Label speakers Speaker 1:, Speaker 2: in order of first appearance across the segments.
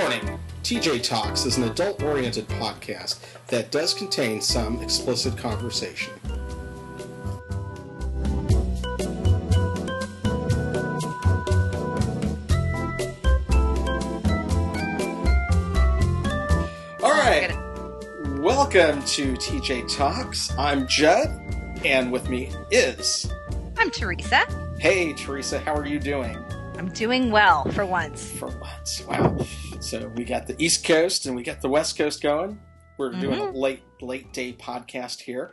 Speaker 1: Warning TJ Talks is an adult oriented podcast that does contain some explicit conversation. All right. Welcome to TJ Talks. I'm Judd, and with me is.
Speaker 2: I'm Teresa.
Speaker 1: Hey, Teresa, how are you doing?
Speaker 2: I'm doing well for once.
Speaker 1: For once. Wow. So we got the East Coast and we got the West Coast going. We're doing a late, late day podcast here.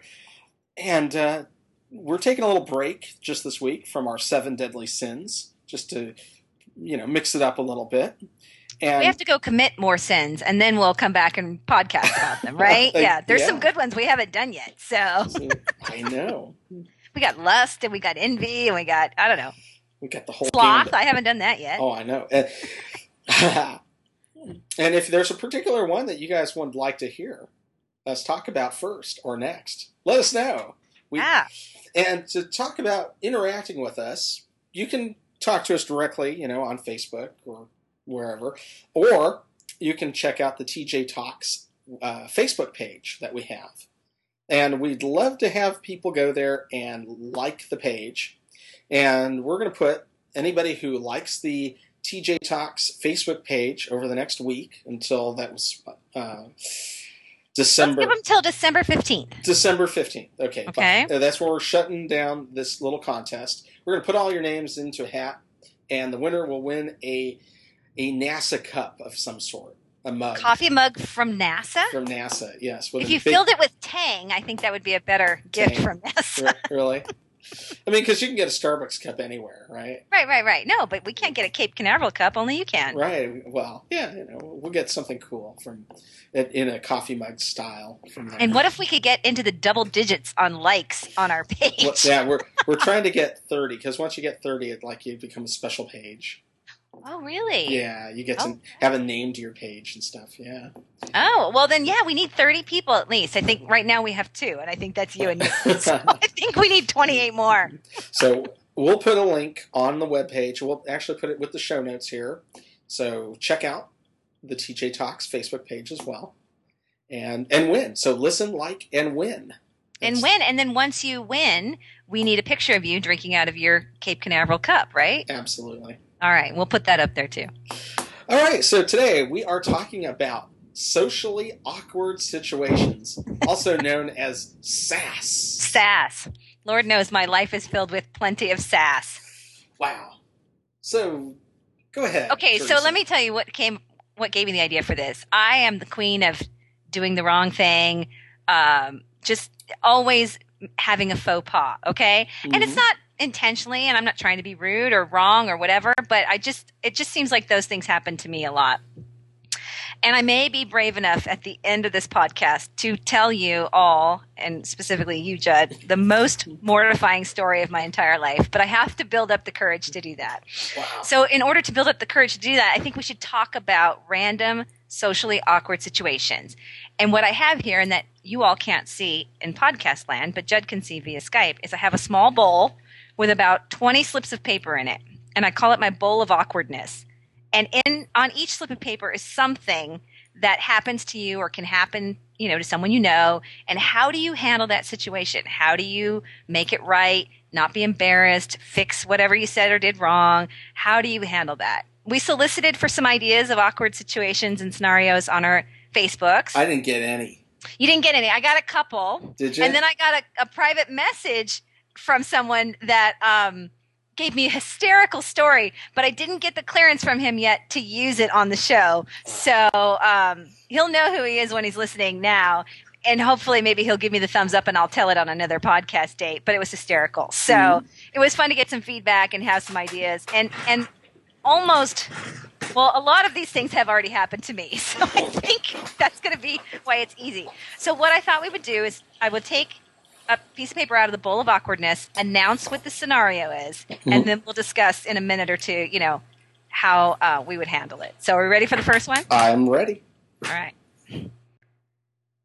Speaker 1: And uh, we're taking a little break just this week from our seven deadly sins, just to, you know, mix it up a little bit. And
Speaker 2: we have to go commit more sins and then we'll come back and podcast about them, right?
Speaker 1: Like,
Speaker 2: yeah, there's
Speaker 1: yeah.
Speaker 2: some good ones we haven't done yet. So
Speaker 1: I know.
Speaker 2: we got lust and we got envy and we got, I don't know,
Speaker 1: We got the whole
Speaker 2: sloth. I haven't done that yet.
Speaker 1: Oh, I know. And, and if there's a particular one that you guys would like to hear us talk about first or next, let us know. We,
Speaker 2: ah,
Speaker 1: And to talk about interacting with us, you can talk to us directly, you know, on Facebook or wherever, or you can check out the TJ Talks uh, Facebook page that we have. And we'd love to have people go there and like the page. And we're going to put anybody who likes the TJ Talks Facebook page over the next week until that was uh,
Speaker 2: let's
Speaker 1: December.
Speaker 2: give them till December 15th.
Speaker 1: December 15th. Okay.
Speaker 2: Okay.
Speaker 1: Uh, That's where we're shutting down this little contest. We're going to put all your names into a hat, and the winner will win a a NASA cup of some sort, a mug
Speaker 2: Coffee mug from NASA.
Speaker 1: from NASA. Yes.
Speaker 2: If you
Speaker 1: big-
Speaker 2: filled it with Tang, I think that would be a better gift
Speaker 1: Tang.
Speaker 2: from NASA.
Speaker 1: Re- really? I mean, because you can get a Starbucks cup anywhere, right?
Speaker 2: Right, right, right. No, but we can't get a Cape Canaveral cup. Only you can.
Speaker 1: Right. Well, yeah. You know, we'll get something cool from in a coffee mug style from there.
Speaker 2: And what if we could get into the double digits on likes on our page?
Speaker 1: Well, yeah, we're we're trying to get thirty because once you get thirty, it like you become a special page.
Speaker 2: Oh, really?
Speaker 1: Yeah, you get
Speaker 2: Oh.
Speaker 1: to have a name to your page and stuff. Yeah.
Speaker 2: Oh, well then, yeah, we need 30 people at least. I think right now we have two, and I think that's you and me. So I think we need 28 more.
Speaker 1: so we'll put a link on the webpage. We'll actually put it with the show notes here. So check out the TJ Talks Facebook page as well, and and win. So listen, like, and win.
Speaker 2: And win. And then once you win, we need a picture of you drinking out of your Cape Canaveral cup, right?
Speaker 1: Absolutely.
Speaker 2: All right, we'll put that up there too.
Speaker 1: All right. So today we are talking about socially awkward situations, also known as sass.
Speaker 2: Sass. Lord knows my life is filled with plenty of sass.
Speaker 1: Wow. So go ahead.
Speaker 2: Okay, so let me tell you what came, what gave me the idea for this. I am the queen of doing the wrong thing, um, just always having a faux pas. Okay, and it's
Speaker 1: Mhm.
Speaker 2: not intentionally and i'm not trying to be rude or wrong or whatever but i just it just seems like those things happen to me a lot. And i may be brave enough at the end of this podcast to tell you all and specifically you judd the most mortifying story of my entire life but i have to build up the courage to do that.
Speaker 1: Wow.
Speaker 2: so in order to build up the courage to do that i think we should talk about random socially awkward situations. And what i have here and that you all can't see in podcast land but judd can see via skype is i have a small bowl with about 20 slips of paper in it. And I call it my bowl of awkwardness. And in on each slip of paper is something that happens to you or can happen, you know, to someone you know. And how do you handle that situation? How do you make it right, not be embarrassed, fix whatever you said or did wrong? How do you handle that? We solicited for some ideas of awkward situations and scenarios on our Facebooks.
Speaker 1: I didn't get any.
Speaker 2: you didn't get any. I got a couple.
Speaker 1: Did you?
Speaker 2: And then I got a, a private message from someone that um, gave me a hysterical story, but I didn't get the clearance from him yet to use it on the show. So um, he'll know who he is when he's listening now. And hopefully, maybe he'll give me the thumbs up and I'll tell it on another podcast date. But it was hysterical. So
Speaker 1: Mhm.
Speaker 2: it was fun to get some feedback and have some ideas. And, and almost, well, a lot of these things have already happened to me. So I think that's going to be why it's easy. So what I thought we would do is I would take a piece of paper out of the bowl of awkwardness, announce what the scenario is, and then we'll discuss in a minute or two, you know, how uh, we would handle it. So are we ready for the first one?
Speaker 1: I'm ready.
Speaker 2: All right.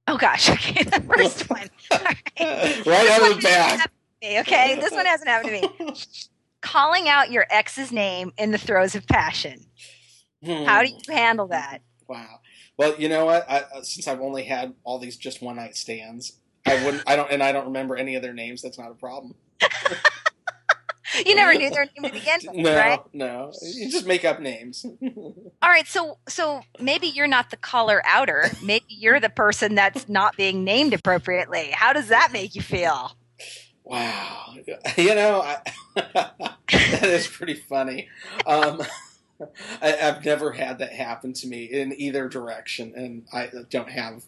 Speaker 2: Oh gosh, okay, the first one. All right.
Speaker 1: right out of the
Speaker 2: This one hasn't
Speaker 1: bag.
Speaker 2: happened to me, Okay, this one hasn't happened to me. Calling out your ex's name in the throes of passion.
Speaker 1: Hmm.
Speaker 2: How do you handle that?
Speaker 1: Wow. Well, you know what? I, uh, since I've only had all these just one night stands, I wouldn't. I don't, and I don't remember any of their names. That's not a problem.
Speaker 2: you never knew their name to begin with,
Speaker 1: No,
Speaker 2: right?
Speaker 1: no. You just make up names.
Speaker 2: All right, so so maybe you're not the caller outer. Maybe you're the person that's not being named appropriately. How does that make you feel?
Speaker 1: wow. You know, I, that is pretty funny. Um, I, I've never had that happen to me in either direction, and I don't have.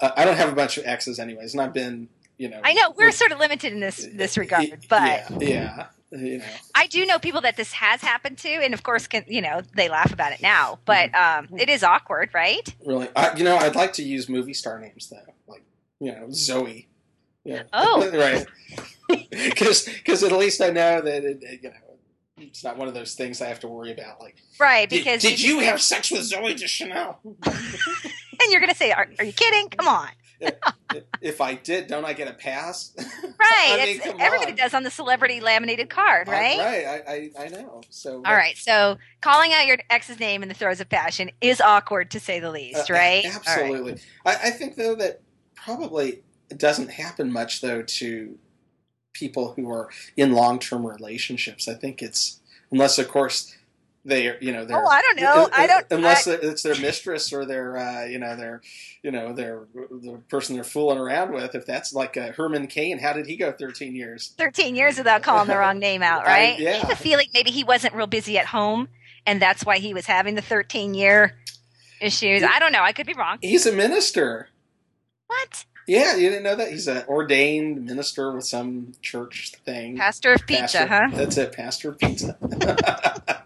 Speaker 1: Uh, I don't have a bunch of exes, anyways, and I've been, you know.
Speaker 2: I know we're sort of limited in this this regard, but
Speaker 1: yeah, yeah, you know.
Speaker 2: I do know people that this has happened to, and of course, can you know they laugh about it now, but um, it is awkward, right?
Speaker 1: Really, I, you know, I'd like to use movie star names though, like you know Zooey. Yeah.
Speaker 2: Oh.
Speaker 1: right. Because because at least I know that it, you know it's not one of those things I have to worry about. Like,
Speaker 2: Right,
Speaker 1: did,
Speaker 2: because
Speaker 1: did you have sex with Zooey Deschanel?
Speaker 2: and you're going to say, are, "Are you kidding? Come on!"
Speaker 1: if I did, don't I get a pass?
Speaker 2: Right,
Speaker 1: I mean,
Speaker 2: it's, everybody
Speaker 1: on.
Speaker 2: does on the celebrity laminated card,
Speaker 1: I-
Speaker 2: right?
Speaker 1: right. I, I, I know. So
Speaker 2: All right, so calling out your ex's name in the throes of passion is awkward to say the least,
Speaker 1: Uh,
Speaker 2: right? All right.
Speaker 1: Absolutely. I, I think though that probably it doesn't happen much though to people who are in long term relationships. I think it's unless of course they are you know they're
Speaker 2: Oh, I don't know. I don't-
Speaker 1: unless it's their mistress or their uh, you know their you know their the person they're fooling around with. If that's like uh, Herman Cain, how did he go thirteen years?
Speaker 2: 13 years without calling the wrong name out,
Speaker 1: I-
Speaker 2: right?
Speaker 1: yeah.
Speaker 2: I have a feeling maybe he wasn't real busy at home, and that's why he was having the 13 year issues. I don't know. I could be wrong.
Speaker 1: He's a minister.
Speaker 2: What?
Speaker 1: Yeah, you didn't know that he's an ordained minister with some church thing.
Speaker 2: Pastor of Pizza,
Speaker 1: Pastor-
Speaker 2: huh?
Speaker 1: That's it, Pastor of Pizza.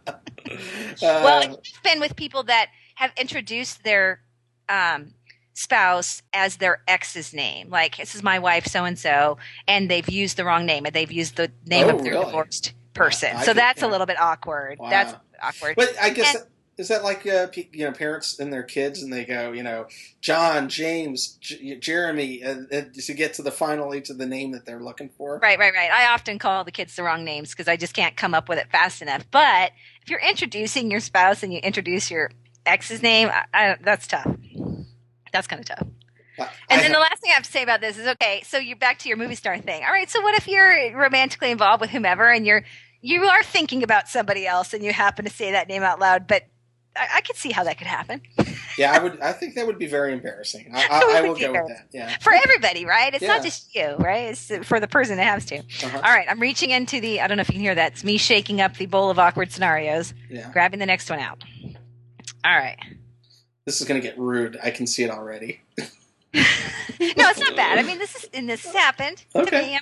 Speaker 2: well,
Speaker 1: Uh,
Speaker 2: it's been with people that have introduced their um, spouse as their ex's name. Like, this is my wife, so and so, and they've used the wrong name, and they've used the name
Speaker 1: Oh,
Speaker 2: of their
Speaker 1: really?
Speaker 2: divorced person.
Speaker 1: I
Speaker 2: so that's
Speaker 1: yeah.
Speaker 2: a little bit awkward.
Speaker 1: Wow.
Speaker 2: That's awkward.
Speaker 1: but I guess is that like uh, you know parents and their kids, and they go, you know, John, James, J- Jeremy, and, and to get to the final each of the name that they're looking for.
Speaker 2: Right, right, right. I often call the kids the wrong names because I just can't come up with it fast enough. But if you're introducing your spouse and you introduce your ex's name, I, I, that's tough. That's kind of tough. And
Speaker 1: I
Speaker 2: then the last thing I have to say about this is okay. So you're back to your movie star thing. All right. So what if you're romantically involved with whomever and you're you are thinking about somebody else and you happen to say that name out loud, but I, I could see how that could happen
Speaker 1: yeah, I would. I think that would be very embarrassing. I, I, I will go with that. Yeah.
Speaker 2: for everybody, right? It's
Speaker 1: Yeah.
Speaker 2: not just you, right? It's for the person that has to.
Speaker 1: Uh-huh.
Speaker 2: All right, I'm reaching into the. I don't know if you can hear that. It's me shaking up the bowl of awkward scenarios,
Speaker 1: Yeah.
Speaker 2: grabbing the next one out. All right.
Speaker 1: This is going to get rude. I can see it already.
Speaker 2: No, it's not bad. I mean, this is and this has happened to
Speaker 1: Okay.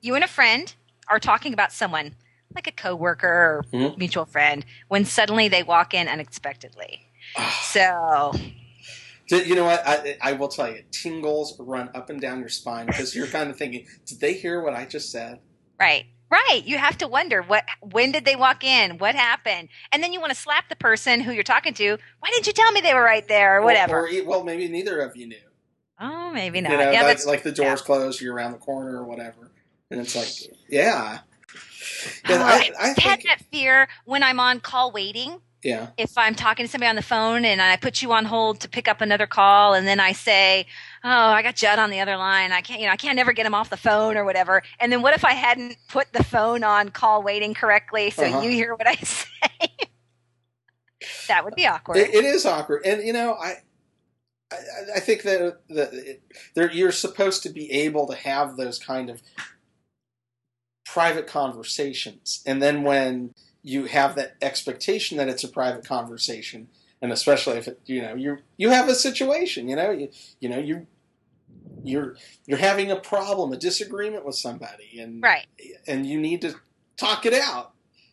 Speaker 2: You and a friend are talking about someone, like a coworker or
Speaker 1: Mhm.
Speaker 2: mutual friend, when suddenly they walk in unexpectedly. So,
Speaker 1: You know what? I, I will tell you, tingles run up and down your spine because you're kind of thinking, did they hear what I just said?
Speaker 2: right, right. You have to wonder what. When did they walk in? What happened? And then you want to slap the person who you're talking to. Why didn't you tell me they were right there? Or whatever.
Speaker 1: Or, or, well, maybe neither of you knew.
Speaker 2: oh, maybe not.
Speaker 1: You know,
Speaker 2: yeah, that's
Speaker 1: like the door's closed, you're around the corner or whatever. And it's like, yeah. Yeah,
Speaker 2: Oh,
Speaker 1: I, I
Speaker 2: I've had that fear when I'm on call waiting.
Speaker 1: yeah.
Speaker 2: If I'm talking to somebody on the phone and I put you on hold to pick up another call, and then I say, "Oh, I got Judd on the other line. I can't, you know, I can't never get him off the phone or whatever." And then what if I hadn't put the phone on call waiting correctly, so
Speaker 1: Uh-huh.
Speaker 2: you hear what I say? that would be awkward.
Speaker 1: It, it is awkward. And, you know, I. I, I think that, that it, there, you're supposed to be able to have those kind of private conversations. And then when you have that expectation that it's a private conversation, and especially if it, you know you you have a situation, you know you you know you you're you're having a problem, a disagreement with somebody, and
Speaker 2: right.
Speaker 1: and you need to talk it out,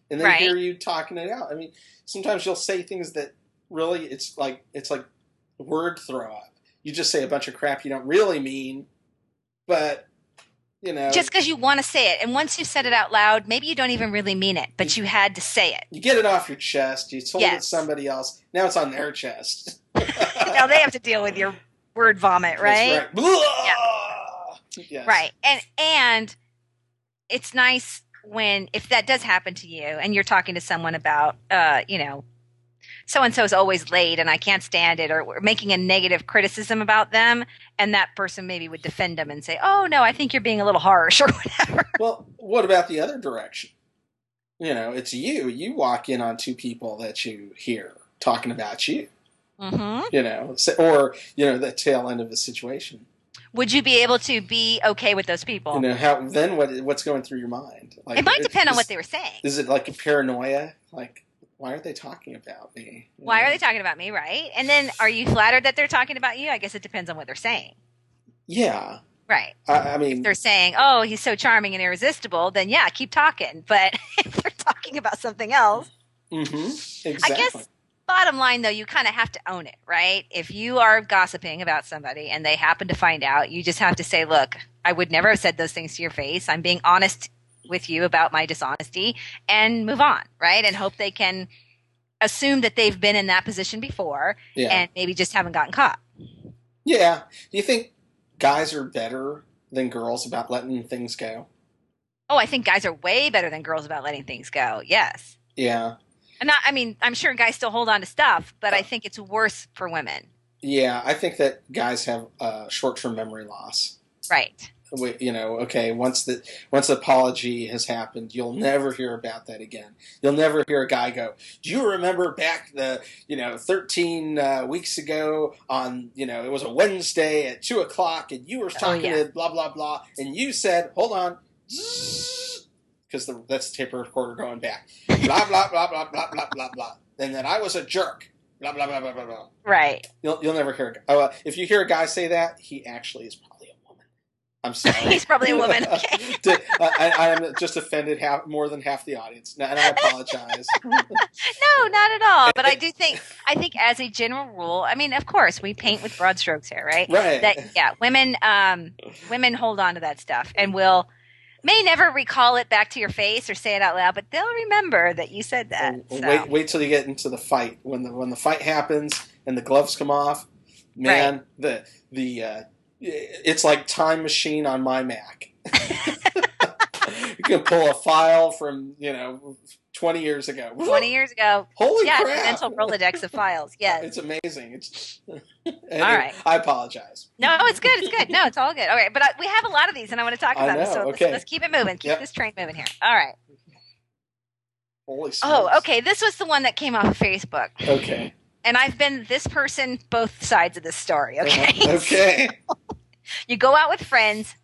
Speaker 1: and then
Speaker 2: Right.
Speaker 1: hear you talking it out. I mean, sometimes you'll say things that really it's like it's like word throw up. You just say a bunch of crap you don't really mean, but you know,
Speaker 2: Just because you want to say it, and once you've said it out loud, maybe you don't even really mean it, but you had to say it.
Speaker 1: you get it off your chest. You told it to somebody else. Now it's on their chest.
Speaker 2: now they have to deal with your word vomit, right?
Speaker 1: Right. Blah! Yes.
Speaker 2: Right. And and it's nice when if that does happen to you and you're talking to someone about uh, you know, so and so is always late and I can't stand it, or we're making a negative criticism about them, and that person maybe would defend them and say, "Oh no, I think you're being a little harsh," or whatever.
Speaker 1: Well, what about the other direction? You know, it's you. You walk in on two people that you hear talking about you.
Speaker 2: hmm
Speaker 1: You know, or you know, the tail end of the situation.
Speaker 2: Would you be able to be okay with those people?
Speaker 1: You know, how then what? What's going through your mind? Like,
Speaker 2: it might depend on what they were saying.
Speaker 1: Is it like a paranoia? Like, why are they talking about me?
Speaker 2: Why are they talking about me, right? And then, are you flattered that they're talking about you? I guess it depends on what they're saying,
Speaker 1: Yeah,
Speaker 2: right?
Speaker 1: I, I mean,
Speaker 2: If they're saying, "Oh, he's so charming and irresistible," then yeah, keep talking. But if they're talking about something else,
Speaker 1: mhm, exactly.
Speaker 2: I guess bottom line though, you kind of have to own it, right? If you are gossiping about somebody and they happen to find out, you just have to say, "Look, I would never have said those things to your face. I'm being honest with you about my dishonesty," and move on, right? And hope they can assume that they've been in that position before
Speaker 1: yeah,
Speaker 2: and maybe just haven't gotten caught.
Speaker 1: yeah. Do you think guys are better than girls about letting things go?
Speaker 2: Oh, I think guys are way better than girls about letting things go. Yes.
Speaker 1: Yeah,
Speaker 2: And not, I mean, I'm sure guys still hold on to stuff, but I think it's worse for women.
Speaker 1: yeah. I think that guys have uh, short-term memory loss.
Speaker 2: Right.
Speaker 1: We- you know, okay, once the once the apology has happened, you'll never hear about that again. You'll never hear a guy go, "Do you remember back the you know 13 uh, weeks ago on you know it was a Wednesday at two o'clock and you were talking
Speaker 2: yeah.
Speaker 1: to blah blah blah and you said, hold on." Because that's the tape recorder going back. Blah blah blah blah blah blah blah blah. And then I was a jerk. Blah blah blah blah blah blah.
Speaker 2: Right.
Speaker 1: You'll you'll never hear. A, guy- oh, uh, if you hear a guy say that, he actually is probably. I'm sorry.
Speaker 2: He's probably a woman. Okay.
Speaker 1: I, I am just offended half more than half the audience, and I apologize.
Speaker 2: No, not at all. But I do think, I think as a general rule, I mean, of course, we paint with broad strokes here, right?
Speaker 1: right?
Speaker 2: That yeah, women, um, women hold on to that stuff and will may never recall it back to your face or say it out loud, but they'll remember that you said that.
Speaker 1: And
Speaker 2: So.
Speaker 1: Wait, wait till you get into the fight. When the when the fight happens and the gloves come off, man, the the uh, it's like time machine on my Mac. you can pull a file from you know twenty years ago.
Speaker 2: 20 years ago.
Speaker 1: Holy
Speaker 2: yeah,
Speaker 1: crap!
Speaker 2: mental Rolodex of files. Yes.
Speaker 1: It's amazing. It's
Speaker 2: All right.
Speaker 1: I apologize.
Speaker 2: No, it's good. It's good. No, it's all good. All right, but I, we have a lot of these, and I want to talk about them. So
Speaker 1: okay.
Speaker 2: let's, let's keep it moving. Keep
Speaker 1: Yep.
Speaker 2: this train moving here. All right.
Speaker 1: Holy.
Speaker 2: Oh, okay. This was the one that came off of Facebook,
Speaker 1: Okay.
Speaker 2: And I've been this person both sides of this story. Okay.
Speaker 1: okay.
Speaker 2: you go out with friends,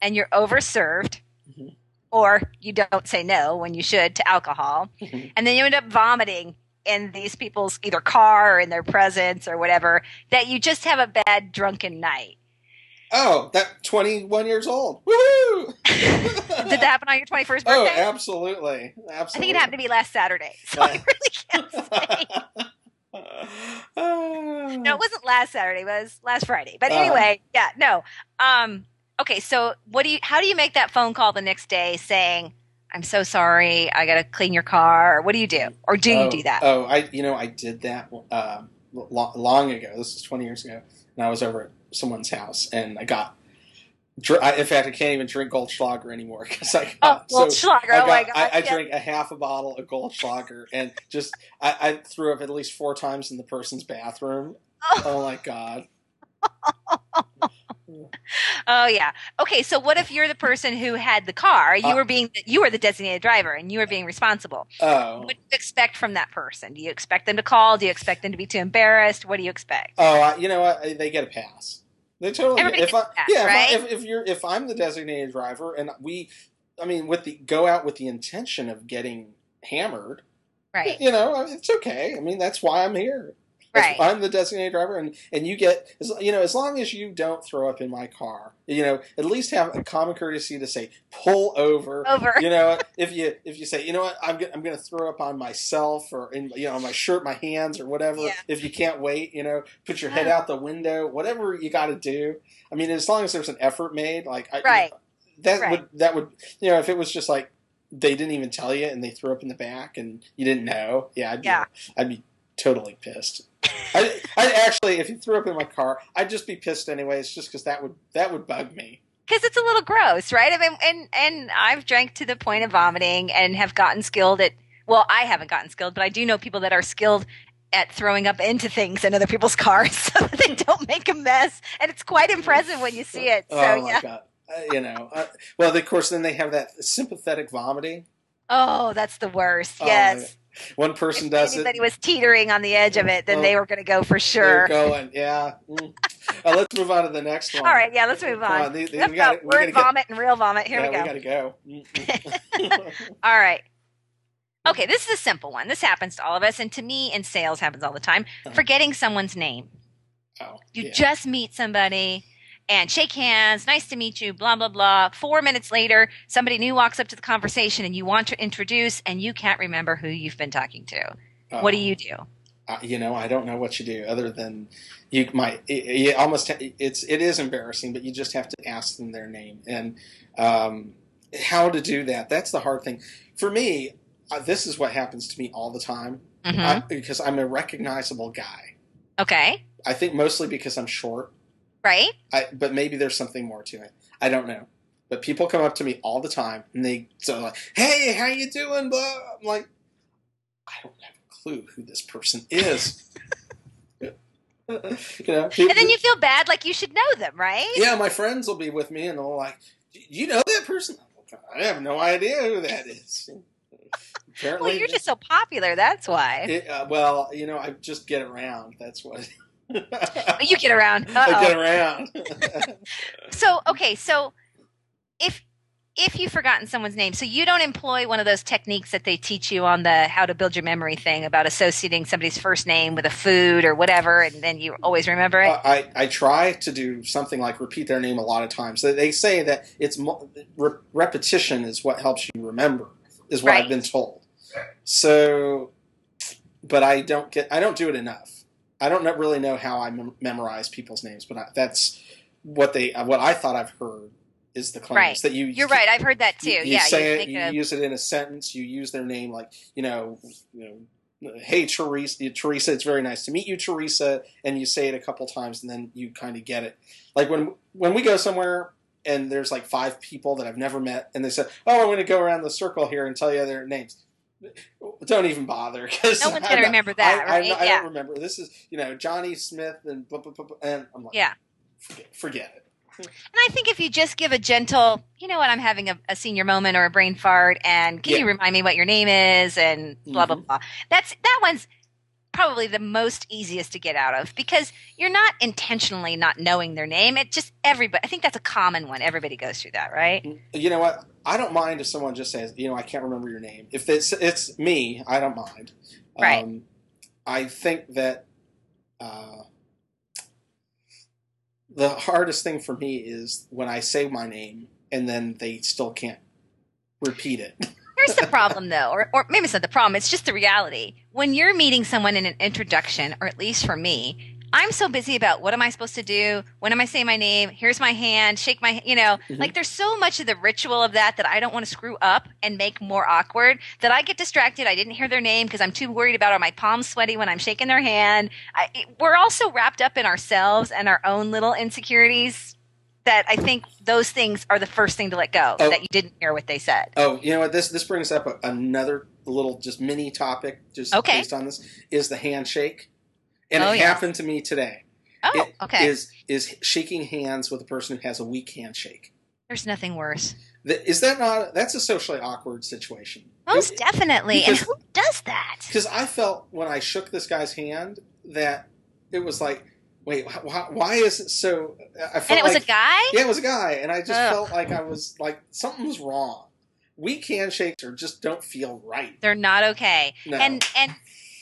Speaker 2: and you're overserved,
Speaker 1: Mhm.
Speaker 2: or you don't say no when you should to alcohol,
Speaker 1: Mhm.
Speaker 2: and then you end up vomiting in these people's either car or in their presence or whatever. That you just have a bad drunken night.
Speaker 1: Oh, that 21 years old. Woohoo!
Speaker 2: Did that happen on your 21st birthday?
Speaker 1: Oh, absolutely. Absolutely.
Speaker 2: I think it happened to be last Saturday. So I really can't say. No, it wasn't last Saturday. It was last Friday. But
Speaker 1: Uh-huh.
Speaker 2: anyway, yeah, no. Um, okay, so what do you? How do you make that phone call the next day saying, "I'm so sorry, I got to clean your car"? Or what do you do? Or do you
Speaker 1: oh,
Speaker 2: do that?
Speaker 1: Oh, I you know I did that um, lo- long ago. This is 20 years ago, and I was over at someone's house, and I got. Dr- I, in fact, I can't even drink Goldschlager anymore because I
Speaker 2: oh,
Speaker 1: got
Speaker 2: well,
Speaker 1: so
Speaker 2: Schlager.
Speaker 1: I,
Speaker 2: oh my god!
Speaker 1: I, I
Speaker 2: yeah.
Speaker 1: drank a half a bottle of Goldschlager and just I, I threw up at least four times in the person's bathroom.
Speaker 2: Oh.
Speaker 1: Oh my god!
Speaker 2: Oh yeah. Okay, so what if you're the person who had the car? You
Speaker 1: Uh,
Speaker 2: were being you were the designated driver, and you were being responsible.
Speaker 1: Oh,
Speaker 2: What do you expect from that person? Do you expect them to call? Do you expect them to be too embarrassed? What do you expect?
Speaker 1: oh, I, you know what? They get a pass. They totally.
Speaker 2: Everybody
Speaker 1: if I,
Speaker 2: pass,
Speaker 1: yeah,
Speaker 2: right?
Speaker 1: if, I, if, if you're if I'm the designated driver and we, I mean, with the go out with the intention of getting hammered,
Speaker 2: Right.
Speaker 1: you know, it's okay. I mean, that's why I'm here.
Speaker 2: Right.
Speaker 1: I'm the designated driver, and and you get as you know, as long as you don't throw up in my car, you know, at least have a common courtesy to say pull over.
Speaker 2: Over.
Speaker 1: You know, if you if you say, you know what, I'm I'm going to throw up on myself or in you know on my shirt, my hands or whatever.
Speaker 2: Yeah.
Speaker 1: If you can't wait, you know, put your head uh-huh. out the window, whatever you got to do. I mean, as long as there's an effort made, like I,
Speaker 2: Right.
Speaker 1: that
Speaker 2: Right.
Speaker 1: would that would you know if it was just like they didn't even tell you and they threw up in the back and you didn't know, yeah, I'd be,
Speaker 2: Yeah.
Speaker 1: I'd be totally pissed. I, I actually, if you threw up in my car, I'd just be pissed anyways, just because that would that would bug me.
Speaker 2: because it's a little gross, right? I mean, and and I've drank to the point of vomiting and have gotten skilled at. Well, I haven't gotten skilled, but I do know people that are skilled at throwing up into things in other people's cars so that they don't make a mess, and it's quite impressive when you see it. So
Speaker 1: oh my
Speaker 2: yeah.
Speaker 1: god! Uh, you know, uh, well, of course, then they have that sympathetic vomiting.
Speaker 2: Oh, that's the worst.
Speaker 1: Oh,
Speaker 2: Yes.
Speaker 1: One person
Speaker 2: if
Speaker 1: does it.
Speaker 2: anybody was teetering on the edge of it, then
Speaker 1: Oh.
Speaker 2: they were going to go for sure.
Speaker 1: Going, yeah. Mm. Uh, let's move on to the next one.
Speaker 2: All right, yeah, let's move on.
Speaker 1: on, these- we gotta-
Speaker 2: about
Speaker 1: we gotta
Speaker 2: word
Speaker 1: get-
Speaker 2: vomit and real vomit. Here
Speaker 1: yeah,
Speaker 2: we go.
Speaker 1: We gotta go.
Speaker 2: All right. Okay, this is a simple one. This happens to all of us, and to me in sales happens all the time.
Speaker 1: Uh-huh.
Speaker 2: Forgetting someone's name.
Speaker 1: oh,
Speaker 2: You
Speaker 1: yeah.
Speaker 2: just meet somebody and shake hands, nice to meet you, blah, blah, blah. Four minutes later, somebody new walks up to the conversation and you want to introduce, and you can't remember who you've been talking to. What do you do?
Speaker 1: uh, you know, I don't know what you do other than you might. It, it almost it's it is embarrassing, but you just have to ask them their name and um, how to do that. That's the hard thing for me. Uh, this is what happens to me all the time
Speaker 2: Mhm.
Speaker 1: I, because I'm a recognizable guy.
Speaker 2: okay,
Speaker 1: I think mostly because I'm short,
Speaker 2: right?
Speaker 1: I, but maybe there's something more to it. I don't know. But people come up to me all the time and they so like, "Hey, how you doing?" Blah. I'm like, I don't have a clue who this person is. you know,
Speaker 2: And then you feel bad, like you should know them, right?
Speaker 1: yeah, my friends will be with me and they'll like, "Do you know that person?" I have no idea who that is. Apparently,
Speaker 2: Well, you're just so popular. That's why.
Speaker 1: it, uh, well, you know, I just get around. That's what.
Speaker 2: You get around.
Speaker 1: I get around.
Speaker 2: So, okay, so if if you've forgotten someone's name, so you don't employ one of those techniques that they teach you on the how to build your memory thing about associating somebody's first name with a food or whatever, and then you always remember it.
Speaker 1: Uh, I, I try to do something like repeat their name a lot of times. They- They say that it's re- repetition is what helps you remember, is what
Speaker 2: Right.
Speaker 1: I've been told. So, but I don't get I don't do it enough. I don't really know how I mem- memorize people's names, but I, that's what they uh, what I thought I've heard is the claims
Speaker 2: Right.
Speaker 1: that you
Speaker 2: You're right. I've heard that too.
Speaker 1: you, you
Speaker 2: yeah,
Speaker 1: say
Speaker 2: you
Speaker 1: it, you
Speaker 2: a,
Speaker 1: use it in a sentence. You use their name, like you know, you know, hey Teresa, Teresa. It's very nice to meet you, Teresa, and you say it a couple times, and then you kind of get it. Like when when we go somewhere and there's like five people that I've never met, and they said, "Oh, I'm going to go around the circle here and tell you their names." Don't even bother because
Speaker 2: No one's gonna remember that,
Speaker 1: I,
Speaker 2: right?
Speaker 1: I, I
Speaker 2: Yeah.
Speaker 1: don't remember. This is you know Johnny Smith and blah, blah, blah, blah, and I'm like,
Speaker 2: Yeah.
Speaker 1: forget, forget it.
Speaker 2: and I think if you just give a gentle, you know what, I'm having a, a senior moment or a brain fart, and can
Speaker 1: Yeah.
Speaker 2: you remind me what your name is, and blah blah
Speaker 1: Mhm.
Speaker 2: blah. That's that one's probably the most easiest to get out of because you're not intentionally not knowing their name. It just everybody. I think that's a common one. Everybody goes through that, right?
Speaker 1: you know what? I don't mind if someone just says, you know, I can't remember your name. If it's it's me, I don't mind.
Speaker 2: Right.
Speaker 1: Um, I think that uh, the hardest thing for me is when I say my name and then they still can't repeat it.
Speaker 2: Here's the problem, though, or, or maybe it's not the problem. It's just the reality. When you're meeting someone in an introduction, or at least for me, I'm so busy about what am I supposed to do? When am I saying my name? Here's my hand. Shake my, you know,
Speaker 1: Mhm.
Speaker 2: like there's so much of the ritual of that that I don't want to screw up and make more awkward that I get distracted. I didn't hear their name because I'm too worried about are my palms sweaty when I'm shaking their hand. I, it- we're also wrapped up in ourselves and our own little insecurities that I think those things are the first thing to let go.
Speaker 1: Oh.
Speaker 2: That you didn't hear what they said.
Speaker 1: oh, you know what? This this brings up a, another little just mini topic, just
Speaker 2: Okay.
Speaker 1: based on this, is the handshake, and
Speaker 2: Oh,
Speaker 1: it
Speaker 2: yeah.
Speaker 1: happened to me today.
Speaker 2: Oh,
Speaker 1: It
Speaker 2: okay.
Speaker 1: Is is shaking hands with a person who has a weak handshake.
Speaker 2: There's nothing worse.
Speaker 1: Is that not? That's a socially awkward situation.
Speaker 2: Most definitely. And who does that?
Speaker 1: Because I felt when I shook this guy's hand that it was like, wait, why, why is it so? I felt
Speaker 2: And it was
Speaker 1: like,
Speaker 2: a guy?
Speaker 1: Yeah, it was a guy, and I just
Speaker 2: Ugh.
Speaker 1: felt like I was like something's was wrong. Weak handshakes or just don't feel right.
Speaker 2: They're not okay.
Speaker 1: No,
Speaker 2: And and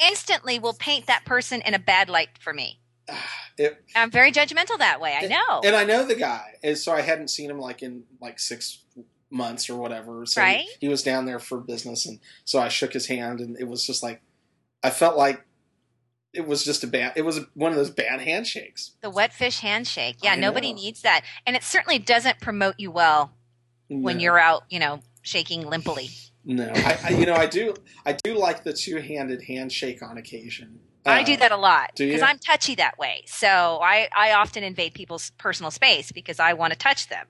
Speaker 2: instantly will paint that person in a bad light for me.
Speaker 1: It-
Speaker 2: I'm very judgmental that way. I know.
Speaker 1: and I know the guy, and so I hadn't seen him like in like six months or whatever. So he-
Speaker 2: Right.
Speaker 1: he was down there for business, and so I shook his hand, and it was just like I felt like it was just a bad. It was one of those bad handshakes.
Speaker 2: the wet fish handshake. Yeah,
Speaker 1: I
Speaker 2: nobody
Speaker 1: know.
Speaker 2: needs that. And it certainly doesn't promote you well when you're out, you know, shaking limply.
Speaker 1: No, I, I you know I do I do like the two handed handshake on occasion.
Speaker 2: I
Speaker 1: Uh,
Speaker 2: do that a lot
Speaker 1: do you?
Speaker 2: because I'm touchy that way. So I, I often invade people's personal space because I want to touch them,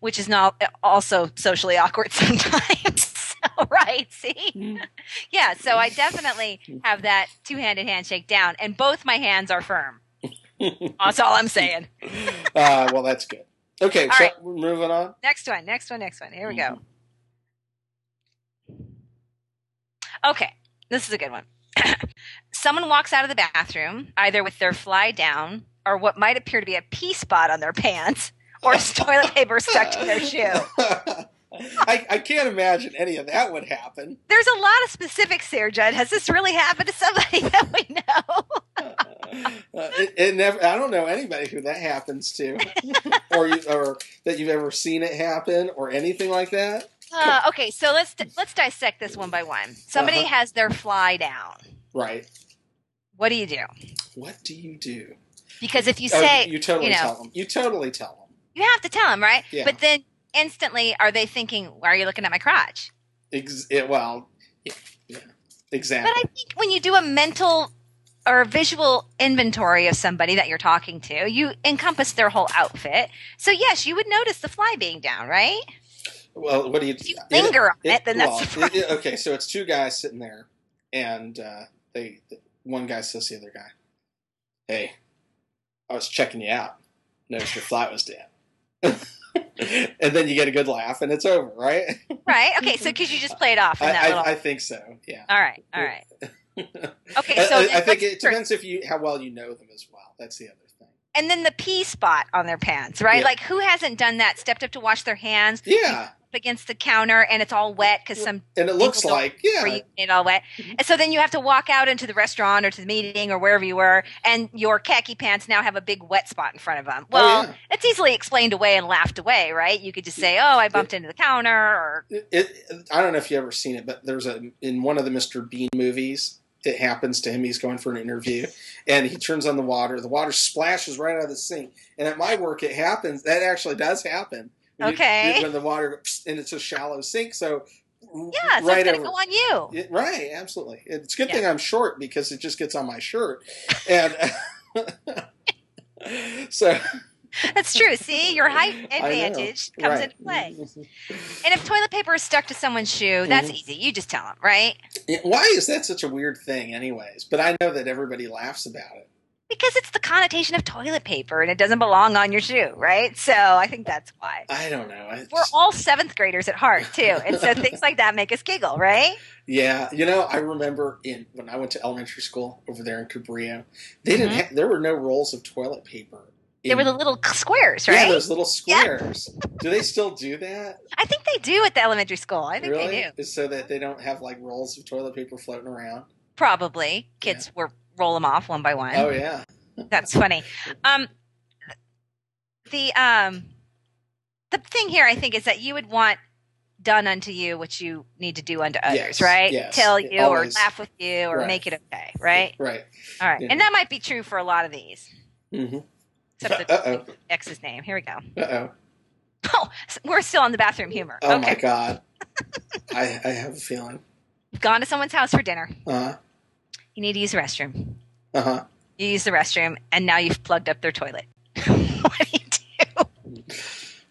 Speaker 2: which is not also socially awkward sometimes. right. See? Yeah. So I definitely have that two handed handshake down, and both my hands are firm. That's all I'm saying.
Speaker 1: uh, well, that's good. Okay,
Speaker 2: All
Speaker 1: so
Speaker 2: right.
Speaker 1: we're moving on.
Speaker 2: Next one. Next one. Next one. Here we go.
Speaker 1: Mm-hmm.
Speaker 2: Okay. This is a good one. Someone walks out of the bathroom, either with their fly down or what might appear to be a pee spot on their pants or toilet paper stuck to their shoe.
Speaker 1: I, I can't imagine any of that would happen.
Speaker 2: There's a lot of specifics here, Judd. Has this really happened to somebody that we know?
Speaker 1: Uh, it, it never. I don't know anybody who that happens to, or you, or that you've ever seen it happen, or anything like that.
Speaker 2: Uh, okay, so let's let's dissect this one by one. Somebody
Speaker 1: Uh-huh.
Speaker 2: has their fly down.
Speaker 1: Right.
Speaker 2: What do you do?
Speaker 1: What do you do?
Speaker 2: Because if you
Speaker 1: Oh,
Speaker 2: say
Speaker 1: you totally
Speaker 2: you know-
Speaker 1: tell them. You totally tell them.
Speaker 2: you have to tell them, right?
Speaker 1: Yeah.
Speaker 2: But then instantly, are they thinking, "Why are you looking at my crotch?"
Speaker 1: Ex- it, well, yeah, yeah, exactly.
Speaker 2: But I think when you do a mental or a visual inventory of somebody that you're talking to, you encompass their whole outfit. So yes, you would notice the fly being down, right?
Speaker 1: well, what do you?
Speaker 2: If you linger on it, then that's
Speaker 1: well, it- it- okay. So it's two guys sitting there, and uh, they one guy says to the other guy, "Hey, I was checking you out. Noticed your flight was down." and then you get a good laugh, and it's over, right?
Speaker 2: right. Okay, so could you just play it off in
Speaker 1: I,
Speaker 2: that
Speaker 1: I,
Speaker 2: little?
Speaker 1: I think so. Yeah.
Speaker 2: all right, all right. Okay, so
Speaker 1: I, I think it depends if you how well you know them as well. That's the other thing.
Speaker 2: And then the pee spot on their pants, right?
Speaker 1: Yeah.
Speaker 2: Like who hasn't done that? Stepped up to wash their hands
Speaker 1: Yeah,
Speaker 2: against the counter, and it's all wet because some
Speaker 1: and it looks like yeah,
Speaker 2: you it all wet. Mm-hmm. And so then you have to walk out into the restaurant or to the meeting or wherever you were, and your khaki pants now have a big wet spot in front of them. Oh, well,
Speaker 1: oh, yeah.
Speaker 2: it's easily explained away and laughed away, right? You could just say, "Oh, I bumped into the counter," or
Speaker 1: It, it, I don't know if you've ever seen it, but there's a in one of the Mr. Bean movies. It happens to him. He's going for an interview, and he turns on the water. The water splashes right out of the sink. And at my work, it happens. That actually does happen. When
Speaker 2: Okay.
Speaker 1: you- when the water and it's a shallow sink, so
Speaker 2: yeah, so
Speaker 1: right
Speaker 2: it's gonna
Speaker 1: over.
Speaker 2: go on you.
Speaker 1: It- right, absolutely. It's a good
Speaker 2: Yeah.
Speaker 1: thing I'm short because it just gets on my shirt, and so
Speaker 2: That's true. See, your height advantage comes
Speaker 1: Right.
Speaker 2: into play. And if toilet paper is stuck to someone's shoe, that's
Speaker 1: Mhm.
Speaker 2: easy. You just tell them, right?
Speaker 1: Yeah, Why is that such a weird thing, anyways? But I know that everybody laughs about it.
Speaker 2: Because it's the connotation of toilet paper and it doesn't belong on your shoe, right? So I think that's why.
Speaker 1: I don't know. I
Speaker 2: We're
Speaker 1: just-
Speaker 2: all seventh graders at heart, too. And so things like that make us giggle, right?
Speaker 1: Yeah, you know, I remember in when I went to elementary school over there in Cabrillo, they didn't.
Speaker 2: Mhm.
Speaker 1: Ha- there were no rolls of toilet paper.
Speaker 2: They were the little squares, right?
Speaker 1: yeah, those little squares. Do they still do that?
Speaker 2: I think they do at the elementary school. I think
Speaker 1: really?
Speaker 2: they do.
Speaker 1: So that they don't have like rolls of toilet paper floating around.
Speaker 2: Probably. Kids were roll them off one by one.
Speaker 1: Oh yeah.
Speaker 2: That's funny. Um, the um, the thing here, I think, is that you would want done unto you what you need to do unto others,
Speaker 1: Yes,
Speaker 2: right?
Speaker 1: yes,
Speaker 2: Tell you
Speaker 1: always.
Speaker 2: or laugh with you or
Speaker 1: Right.
Speaker 2: make it okay, right?
Speaker 1: Right.
Speaker 2: All right,
Speaker 1: Yeah.
Speaker 2: and that might be true for a lot of these.
Speaker 1: Mm-hmm.
Speaker 2: Except the. X's name. Here we go.
Speaker 1: Uh oh.
Speaker 2: Oh, we're still on the bathroom humor.
Speaker 1: Oh
Speaker 2: okay,
Speaker 1: my god. I I have a feeling.
Speaker 2: gone to someone's house for dinner.
Speaker 1: Uh huh.
Speaker 2: You need to use the restroom.
Speaker 1: Uh huh.
Speaker 2: You use the restroom, and now you've plugged up their toilet. what do you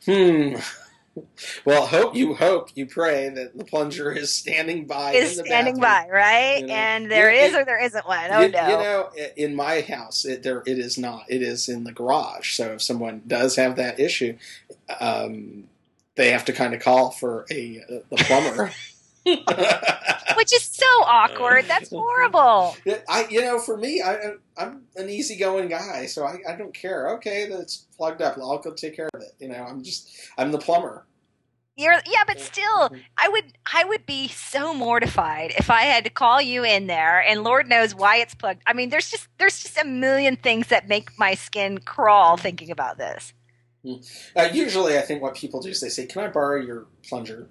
Speaker 2: do?
Speaker 1: Hmm. Well, hope you hope you pray that the plunger is standing by.
Speaker 2: Is
Speaker 1: in the
Speaker 2: standing
Speaker 1: bathroom.
Speaker 2: by, right?
Speaker 1: You know,
Speaker 2: and there
Speaker 1: you-
Speaker 2: is or there isn't one. Oh no.
Speaker 1: you know, in my house, it, there it is not. It is in the garage. So if someone does have that issue, um, they have to kind of call for a uh, the plumber.
Speaker 2: Which is so awkward. That's horrible.
Speaker 1: I, you know, for me, I, I'm an easygoing guy, so I, I don't care. Okay, that's plugged up. I'll go take care of it. You know, I'm just I'm the plumber.
Speaker 2: You're yeah, but still, I would I would be so mortified if I had to call you in there, and Lord knows why it's plugged. I mean, there's just there's just a million things that make my skin crawl thinking about this.
Speaker 1: Uh, usually, I think what people do is they say, "Can I borrow your plunger?"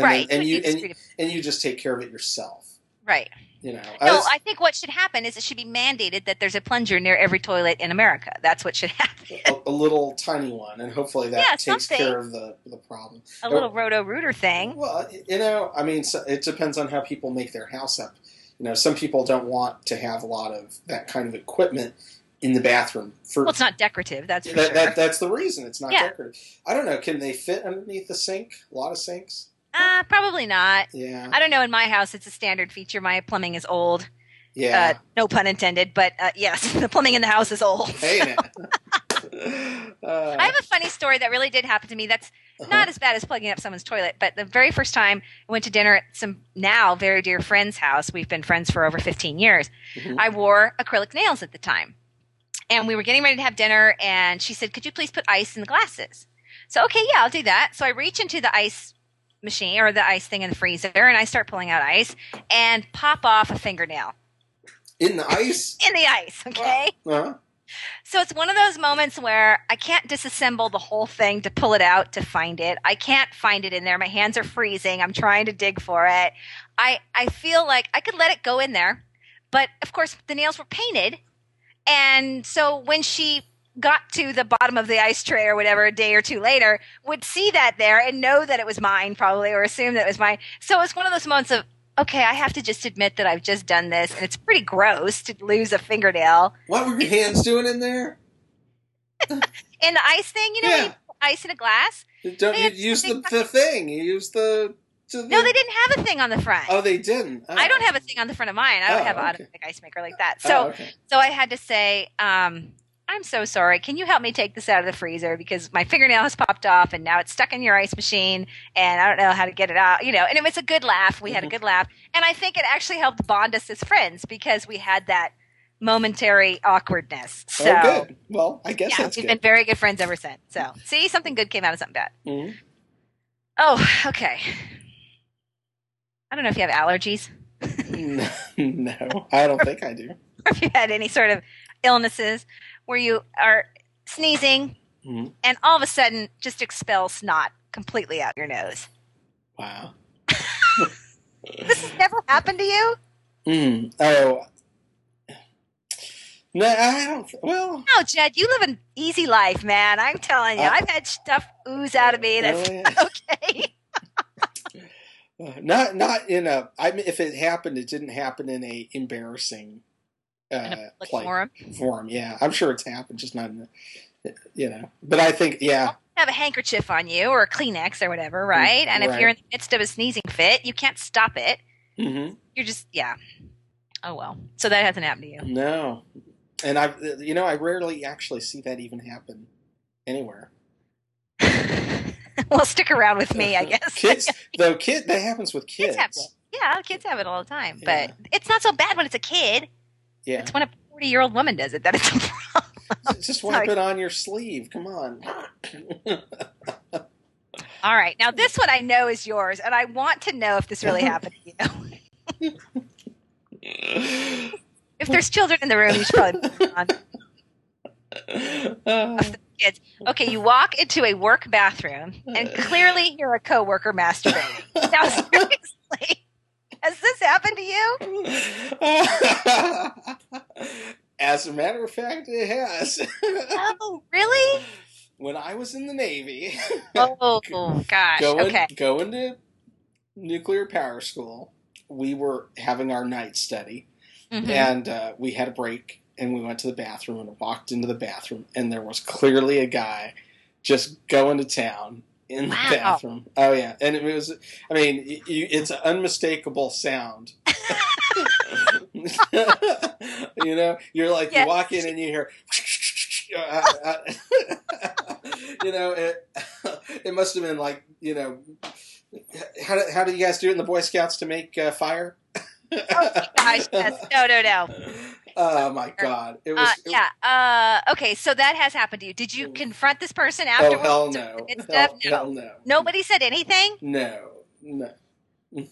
Speaker 1: And
Speaker 2: right?
Speaker 1: then, and you and, and you just take care of it yourself.
Speaker 2: right.
Speaker 1: You know,
Speaker 2: No,
Speaker 1: was-
Speaker 2: I think what should happen is it should be mandated that there's a plunger near every toilet in America. That's what should happen.
Speaker 1: a, a little tiny one, and hopefully that
Speaker 2: Yeah,
Speaker 1: takes
Speaker 2: something.
Speaker 1: care of the the problem.
Speaker 2: A little roto rooter thing.
Speaker 1: Well, uh, you know, I mean, so it depends on how people make their house up. You know, some people don't want to have a lot of that kind of equipment in the bathroom. For
Speaker 2: Well, it's not decorative. That's
Speaker 1: that,
Speaker 2: sure.
Speaker 1: that, that's the reason it's not
Speaker 2: Yeah.
Speaker 1: decorative. I don't know. Can they fit underneath the sink? A lot of sinks.
Speaker 2: Uh, probably not.
Speaker 1: Yeah.
Speaker 2: I don't know. In my house, it's a standard feature. My plumbing is old.
Speaker 1: Yeah.
Speaker 2: Uh, no pun intended, but uh, yes, the plumbing in the house is old.
Speaker 1: hey now. uh,
Speaker 2: I have a funny story that really did happen to me. That's not as bad as plugging up someone's toilet, but the very first time I went to dinner at some now very dear friend's house, we've been friends for over 15 years.
Speaker 1: Mhm.
Speaker 2: I wore acrylic nails at the time. And we were getting ready to have dinner, and she said, Could you please put ice in the glasses? So, okay, yeah, I'll do that. So I reach into the ice machine or the ice thing in the freezer, and I start pulling out ice and pop off a fingernail
Speaker 1: in the ice.
Speaker 2: in the ice, okay?
Speaker 1: Uh-huh.
Speaker 2: So it's one of those moments where I can't disassemble the whole thing to pull it out to find it. I can't find it in there. My hands are freezing. I'm trying to dig for it. I I feel like I could let it go in there, but of course the nails were painted. And so when she got to the bottom of the ice tray or whatever a day or two later, would see that there and know that it was mine probably or assume that it was mine. So it's one of those moments of okay, I have to just admit that I've just done this and it's pretty gross to lose a fingernail.
Speaker 1: What were your hands doing in there?
Speaker 2: in the ice thing, you know,
Speaker 1: Yeah.
Speaker 2: you put ice in a glass.
Speaker 1: Don't you use the, the thing? You use the. The
Speaker 2: No, they didn't have a thing on the front.
Speaker 1: Oh, they didn't. Oh.
Speaker 2: I don't have a thing on the front of mine. I don't
Speaker 1: Oh,
Speaker 2: have an
Speaker 1: okay.
Speaker 2: automatic ice maker like that.
Speaker 1: Oh,
Speaker 2: So,
Speaker 1: okay.
Speaker 2: so I had to say, um, I'm so sorry. Can you help me take this out of the freezer because my fingernail has popped off and now it's stuck in your ice machine and I don't know how to get it out. You know, and it was a good laugh. We had a
Speaker 1: Mhm.
Speaker 2: good laugh, and I think it actually helped bond us as friends because we had that momentary awkwardness. So.
Speaker 1: oh, good. Well, I guess
Speaker 2: Yeah, we've
Speaker 1: good.
Speaker 2: been very good friends ever since. So, see, something good came out of something bad.
Speaker 1: Mhm.
Speaker 2: Oh, okay. I don't know if you have allergies
Speaker 1: no, I don't think I do.
Speaker 2: if you had any sort of illnesses where you are sneezing
Speaker 1: Mhm.
Speaker 2: and all of a sudden just expel snot completely out your nose.
Speaker 1: Wow.
Speaker 2: This has never happened to you?
Speaker 1: Mm. Oh. No, I don't. Well,
Speaker 2: No, Judd, you live an easy life, man. I'm telling you.
Speaker 1: Uh,
Speaker 2: I've had stuff ooze out of me that's
Speaker 1: oh, yeah.
Speaker 2: okay.
Speaker 1: Uh, not not in a. I mean, if it happened, it didn't happen in a embarrassing uh,
Speaker 2: In a public
Speaker 1: plight-
Speaker 2: forum.
Speaker 1: form. Yeah, I'm sure it's happened, just not in the, you know. But I think, yeah,
Speaker 2: have a handkerchief on you or a Kleenex or whatever, right? And if you're in the midst of a sneezing fit, you can't stop it.
Speaker 1: hmm
Speaker 2: You're just, yeah. Oh, well. So that hasn't happened to you.
Speaker 1: no, and I, you know, I rarely actually see that even happen anywhere.
Speaker 2: well, stick around with me, I guess.
Speaker 1: Kids, though, kid, that happens with
Speaker 2: Kids
Speaker 1: kids.
Speaker 2: have. Yeah, kids have it all the time.
Speaker 1: Yeah.
Speaker 2: But it's not so bad when it's a kid.
Speaker 1: Yeah,
Speaker 2: It's when a 40 year old woman does it that it's a problem.
Speaker 1: just wipe it on your sleeve. Come on.
Speaker 2: All right. Now, this one I know is yours, and I want to know if this really happened to you. if there's children in the room, you should probably put it on.
Speaker 1: Uh,
Speaker 2: kids. Okay, you walk into a work bathroom and clearly you're a coworker masturbating. Now, seriously, has this happened to you?
Speaker 1: As a matter of fact, it has.
Speaker 2: Oh, really?
Speaker 1: when I was in the Navy,
Speaker 2: Oh, gosh.
Speaker 1: going
Speaker 2: Okay.
Speaker 1: going to nuclear power school, we were having our night study,
Speaker 2: Mhm.
Speaker 1: and uh, we had a break, and we went to the bathroom and walked into the bathroom, and there was clearly a guy just going to town in the
Speaker 2: Wow.
Speaker 1: bathroom. Oh yeah, and it was. I mean, you, it's an unmistakable sound. you know, you're like
Speaker 2: Yes.
Speaker 1: you walk in and you hear. uh, uh, you know, it, it must have been like you know. How do, how do you guys do it in the Boy Scouts to make uh, fire?
Speaker 2: Oh, gosh, yes. No, no, no.
Speaker 1: Oh my god! It was.
Speaker 2: Uh, yeah. Uh, okay, so that has happened to you. Did you confront this person
Speaker 1: Oh
Speaker 2: afterwards?
Speaker 1: hell no! Hell.
Speaker 2: No.
Speaker 1: hell no!
Speaker 2: Nobody said anything?
Speaker 1: No, no.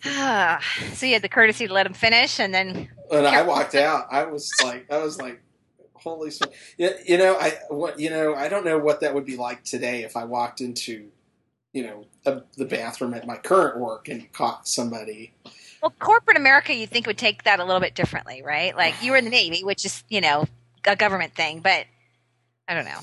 Speaker 2: Ah, so you had the courtesy to let him finish, and then
Speaker 1: When I walked out, I was like, I was like, holy smokes! Yeah, you know, I what you know, I don't know what that would be like today if I walked into, you know, a, the bathroom at my current work and caught somebody.
Speaker 2: Well, corporate America, you'd think would take that a little bit differently, right? Like you were in the Navy, which is, you know, a government thing, but I don't know.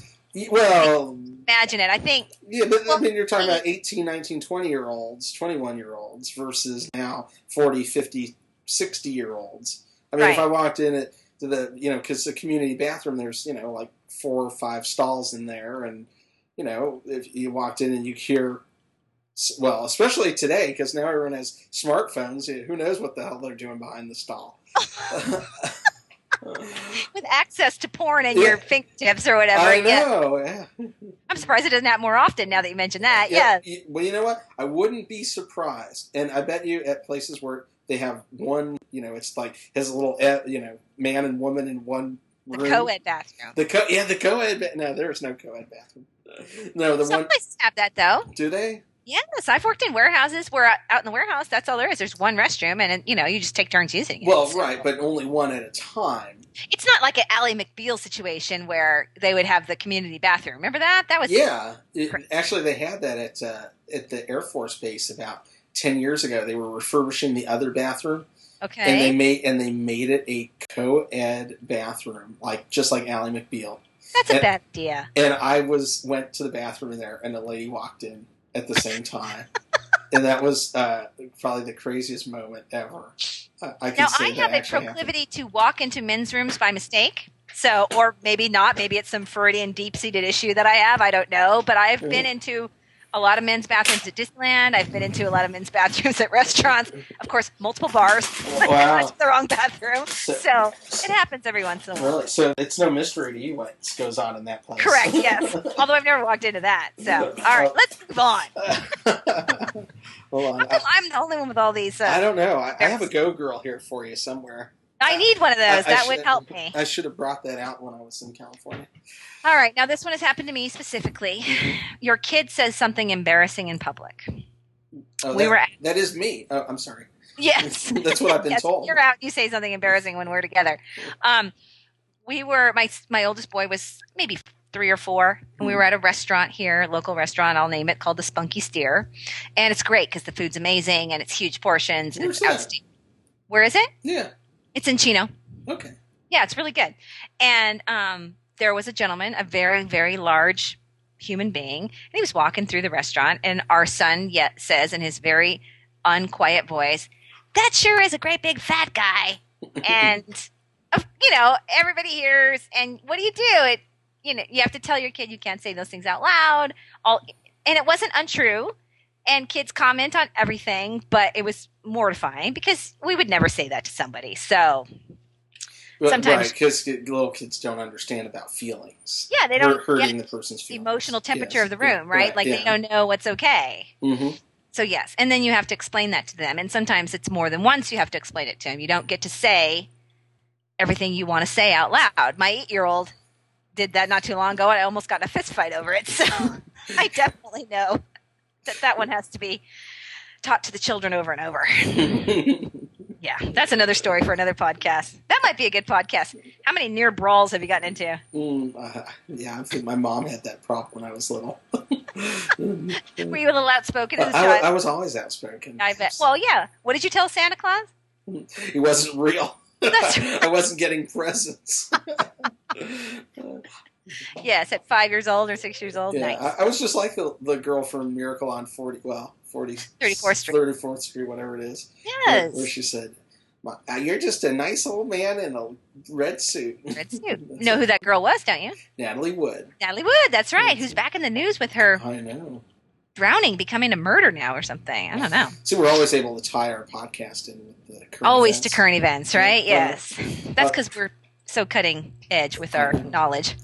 Speaker 1: Well,
Speaker 2: Imagine it. I think,
Speaker 1: yeah, but I mean, you're talking about 18, 19, 20 year olds, 21 year olds versus now 40, 50, 60 year olds. I mean, if I walked in at to the, you know, because the community bathroom, there's, you know, like four or five stalls in there. And, you know, if you walked in and you hear Well, especially today, because now everyone has smartphones. Who knows what the hell they're doing behind the stall?
Speaker 2: With access to porn at
Speaker 1: Yeah.
Speaker 2: your fingertips or whatever.
Speaker 1: I know. Yeah.
Speaker 2: I'm surprised it doesn't happen more often now that you mention that.
Speaker 1: Yeah,
Speaker 2: Yeah.
Speaker 1: Well, you know what? I wouldn't be surprised, and I bet you at places where they have one, you know, it's like his little, eh, you know, man and woman in one
Speaker 2: The co ed bathroom.
Speaker 1: The co, yeah, the co-ed. ba- No, there's no co-ed bathroom. No, the
Speaker 2: Some
Speaker 1: one.
Speaker 2: places have that though.
Speaker 1: Do they?
Speaker 2: Yes, I've worked in warehouses where out in the warehouse, that's all there is. There's one restroom, and you know you just take turns using it.
Speaker 1: Well,
Speaker 2: So-
Speaker 1: right, but only one at a time.
Speaker 2: It's not like an Ally McBeal situation where they would have the community bathroom. Remember that? That was
Speaker 1: Yeah, it- actually, they had that at uh, at the Air Force Base about ten years ago. They were refurbishing the other bathroom,
Speaker 2: okay.
Speaker 1: and they made and they made it a co-ed bathroom, like just like Ally McBeal.
Speaker 2: that's a
Speaker 1: and-
Speaker 2: bad idea.
Speaker 1: And I was went to the bathroom in there, and a lady walked in at the same time, and that was uh, probably the craziest moment ever. I, I can
Speaker 2: Now I have a
Speaker 1: actually happened.
Speaker 2: proclivity to walk into men's rooms by mistake. So, or maybe not. Maybe it's some Freudian deep-seated issue that I have. I don't know. But I've been into a lot of men's bathrooms at Disneyland. I've been into a lot of men's bathrooms at restaurants. Of course, multiple bars.
Speaker 1: Wow.
Speaker 2: The wrong bathroom.
Speaker 1: So-
Speaker 2: So it happens every once in a while.
Speaker 1: Really? So it's no mystery to you what goes on in that place.
Speaker 2: Correct. Yes. Although I've never walked into that. So, all right, let's move on.
Speaker 1: Hold on.
Speaker 2: I'm the only one with all these?
Speaker 1: I
Speaker 2: Uh,
Speaker 1: don't know. I, I have a Go Girl here for you somewhere.
Speaker 2: I need one of those.
Speaker 1: I
Speaker 2: that would help me.
Speaker 1: I should have brought that out when I was in California.
Speaker 2: All right. Now, this one has happened to me specifically.
Speaker 1: Mhm.
Speaker 2: Your kid says something embarrassing in public.
Speaker 1: Oh,
Speaker 2: We
Speaker 1: that,
Speaker 2: were-
Speaker 1: that is me. Oh, I'm sorry.
Speaker 2: Yes.
Speaker 1: That's what I've been
Speaker 2: yes,
Speaker 1: told.
Speaker 2: You're out. You say something embarrassing when we're together. Um, we were my my oldest boy was maybe three or four, and we
Speaker 1: Hmm.
Speaker 2: were at a restaurant here, a local restaurant. I'll name it called the Spunky Steer, and it's great because the food's amazing and it's huge portions. and
Speaker 1: Where's
Speaker 2: it's
Speaker 1: that?
Speaker 2: outstanding. Where is it?
Speaker 1: Yeah.
Speaker 2: It's in Chino.
Speaker 1: Okay.
Speaker 2: Yeah, it's really good. And um, there was a gentleman, a very, very large human being, and he was walking through the restaurant, and our son yet says in his very unquiet voice, "That sure is a great big fat guy." and you know, everybody hears. And what do you do? It, you know, you have to tell your kid you can't say those things out loud. All, and it wasn't untrue. And kids comment on everything, but it was mortifying because we would never say that to somebody. So
Speaker 1: But-
Speaker 2: Sometimes-
Speaker 1: right, because little kids don't understand about feelings.
Speaker 2: Yeah, they don't
Speaker 1: Hurt- hurting the person's feelings.
Speaker 2: emotional temperature
Speaker 1: Yes.
Speaker 2: of the room,
Speaker 1: Yeah,
Speaker 2: right? Like
Speaker 1: yeah.
Speaker 2: they don't know what's okay.
Speaker 1: hmm
Speaker 2: So yes, and then you have to explain that to them, and sometimes it's more than once you have to explain it to them. You don't get to say everything you want to say out loud. My eight-year-old did that not too long ago, and I almost got in a fist fight over it. So I definitely know that that one has to be taught to the children over and over. Yeah, that's another story for another podcast. That might be a good podcast. How many near brawls have you gotten into?
Speaker 1: Mm, uh, yeah, I think my mom had that problem when I was little.
Speaker 2: Were you a little outspoken as a
Speaker 1: I,
Speaker 2: child?
Speaker 1: I was always outspoken.
Speaker 2: I bet. Well, yeah. What did you tell Santa Claus?
Speaker 1: He wasn't real. I wasn't getting presents.
Speaker 2: Yes, at five years old or six years old.
Speaker 1: yeah,
Speaker 2: nice.
Speaker 1: I, I was just like the, the girl from Miracle on 40, well, 40,
Speaker 2: 34th Street.
Speaker 1: 34th Street, whatever it is. Where,
Speaker 2: yes.
Speaker 1: where she said, "My- uh, You're just a nice old man in a red suit.
Speaker 2: Red suit. You know who that girl was, don't you?
Speaker 1: Natalie Wood.
Speaker 2: Natalie Wood. That's right. Who's back in the news with her
Speaker 1: I know.
Speaker 2: drowning, becoming a murder now or something. I don't know.
Speaker 1: See, we're always able to tie our podcast in with the current
Speaker 2: Always to current events, right?
Speaker 1: Yeah.
Speaker 2: Yes. That's because we're so cutting edge with our knowledge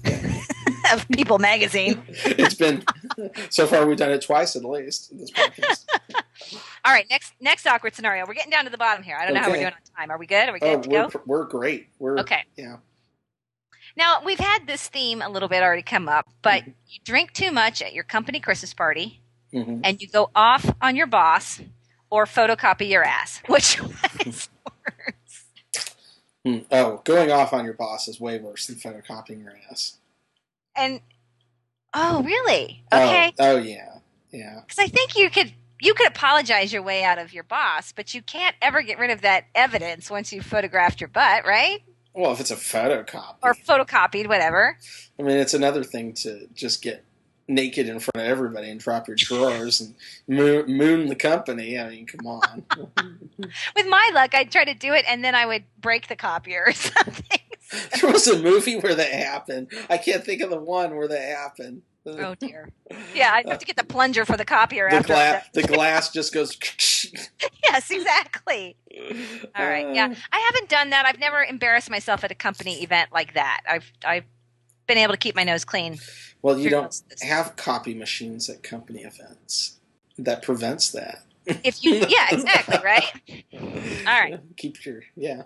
Speaker 2: of People Magazine.
Speaker 1: it's been so far we've done it twice at least in this podcast.
Speaker 2: All right, next next awkward scenario. We're getting down to the bottom here. I don't know how we're doing on time. Are we good? Are we
Speaker 1: oh,
Speaker 2: good to
Speaker 1: we're
Speaker 2: go?
Speaker 1: we're great. We're
Speaker 2: Okay.
Speaker 1: Yeah.
Speaker 2: Now we've had this theme a little bit already come up, but
Speaker 1: Mhm.
Speaker 2: you drink too much at your company Christmas party,
Speaker 1: hmm
Speaker 2: and you go off on your boss, or photocopy your ass. Which one is worse?
Speaker 1: Hmm. Oh, going off on your boss is way worse than photocopying your ass.
Speaker 2: And oh, really?
Speaker 1: Oh,
Speaker 2: Okay,
Speaker 1: Oh, yeah. Yeah.
Speaker 2: because I think you could you could apologize your way out of your boss, but you can't ever get rid of that evidence once you've photographed your butt, right?
Speaker 1: Well, if it's a photocopy,
Speaker 2: Or photocopied, whatever.
Speaker 1: I mean, it's another thing to just get naked in front of everybody and drop your drawers and moon, moon the company. I mean, come on.
Speaker 2: With my luck, I'd try to do it, and then I would break the copier or something.
Speaker 1: there was a movie where that happened. I can't think of the one where that happened.
Speaker 2: Oh dear. Yeah, I have to get the plunger for the copier
Speaker 1: the
Speaker 2: after.
Speaker 1: glass the glass just goes
Speaker 2: yes, exactly. All right.
Speaker 1: Uh.
Speaker 2: Yeah, I haven't done that. I've never embarrassed myself at a company event like that. I've I've been able to keep my nose clean.
Speaker 1: well you don't
Speaker 2: most of this.
Speaker 1: have copy machines at company events that prevents that
Speaker 2: If you, yeah, exactly, right. All right.
Speaker 1: keep your yeah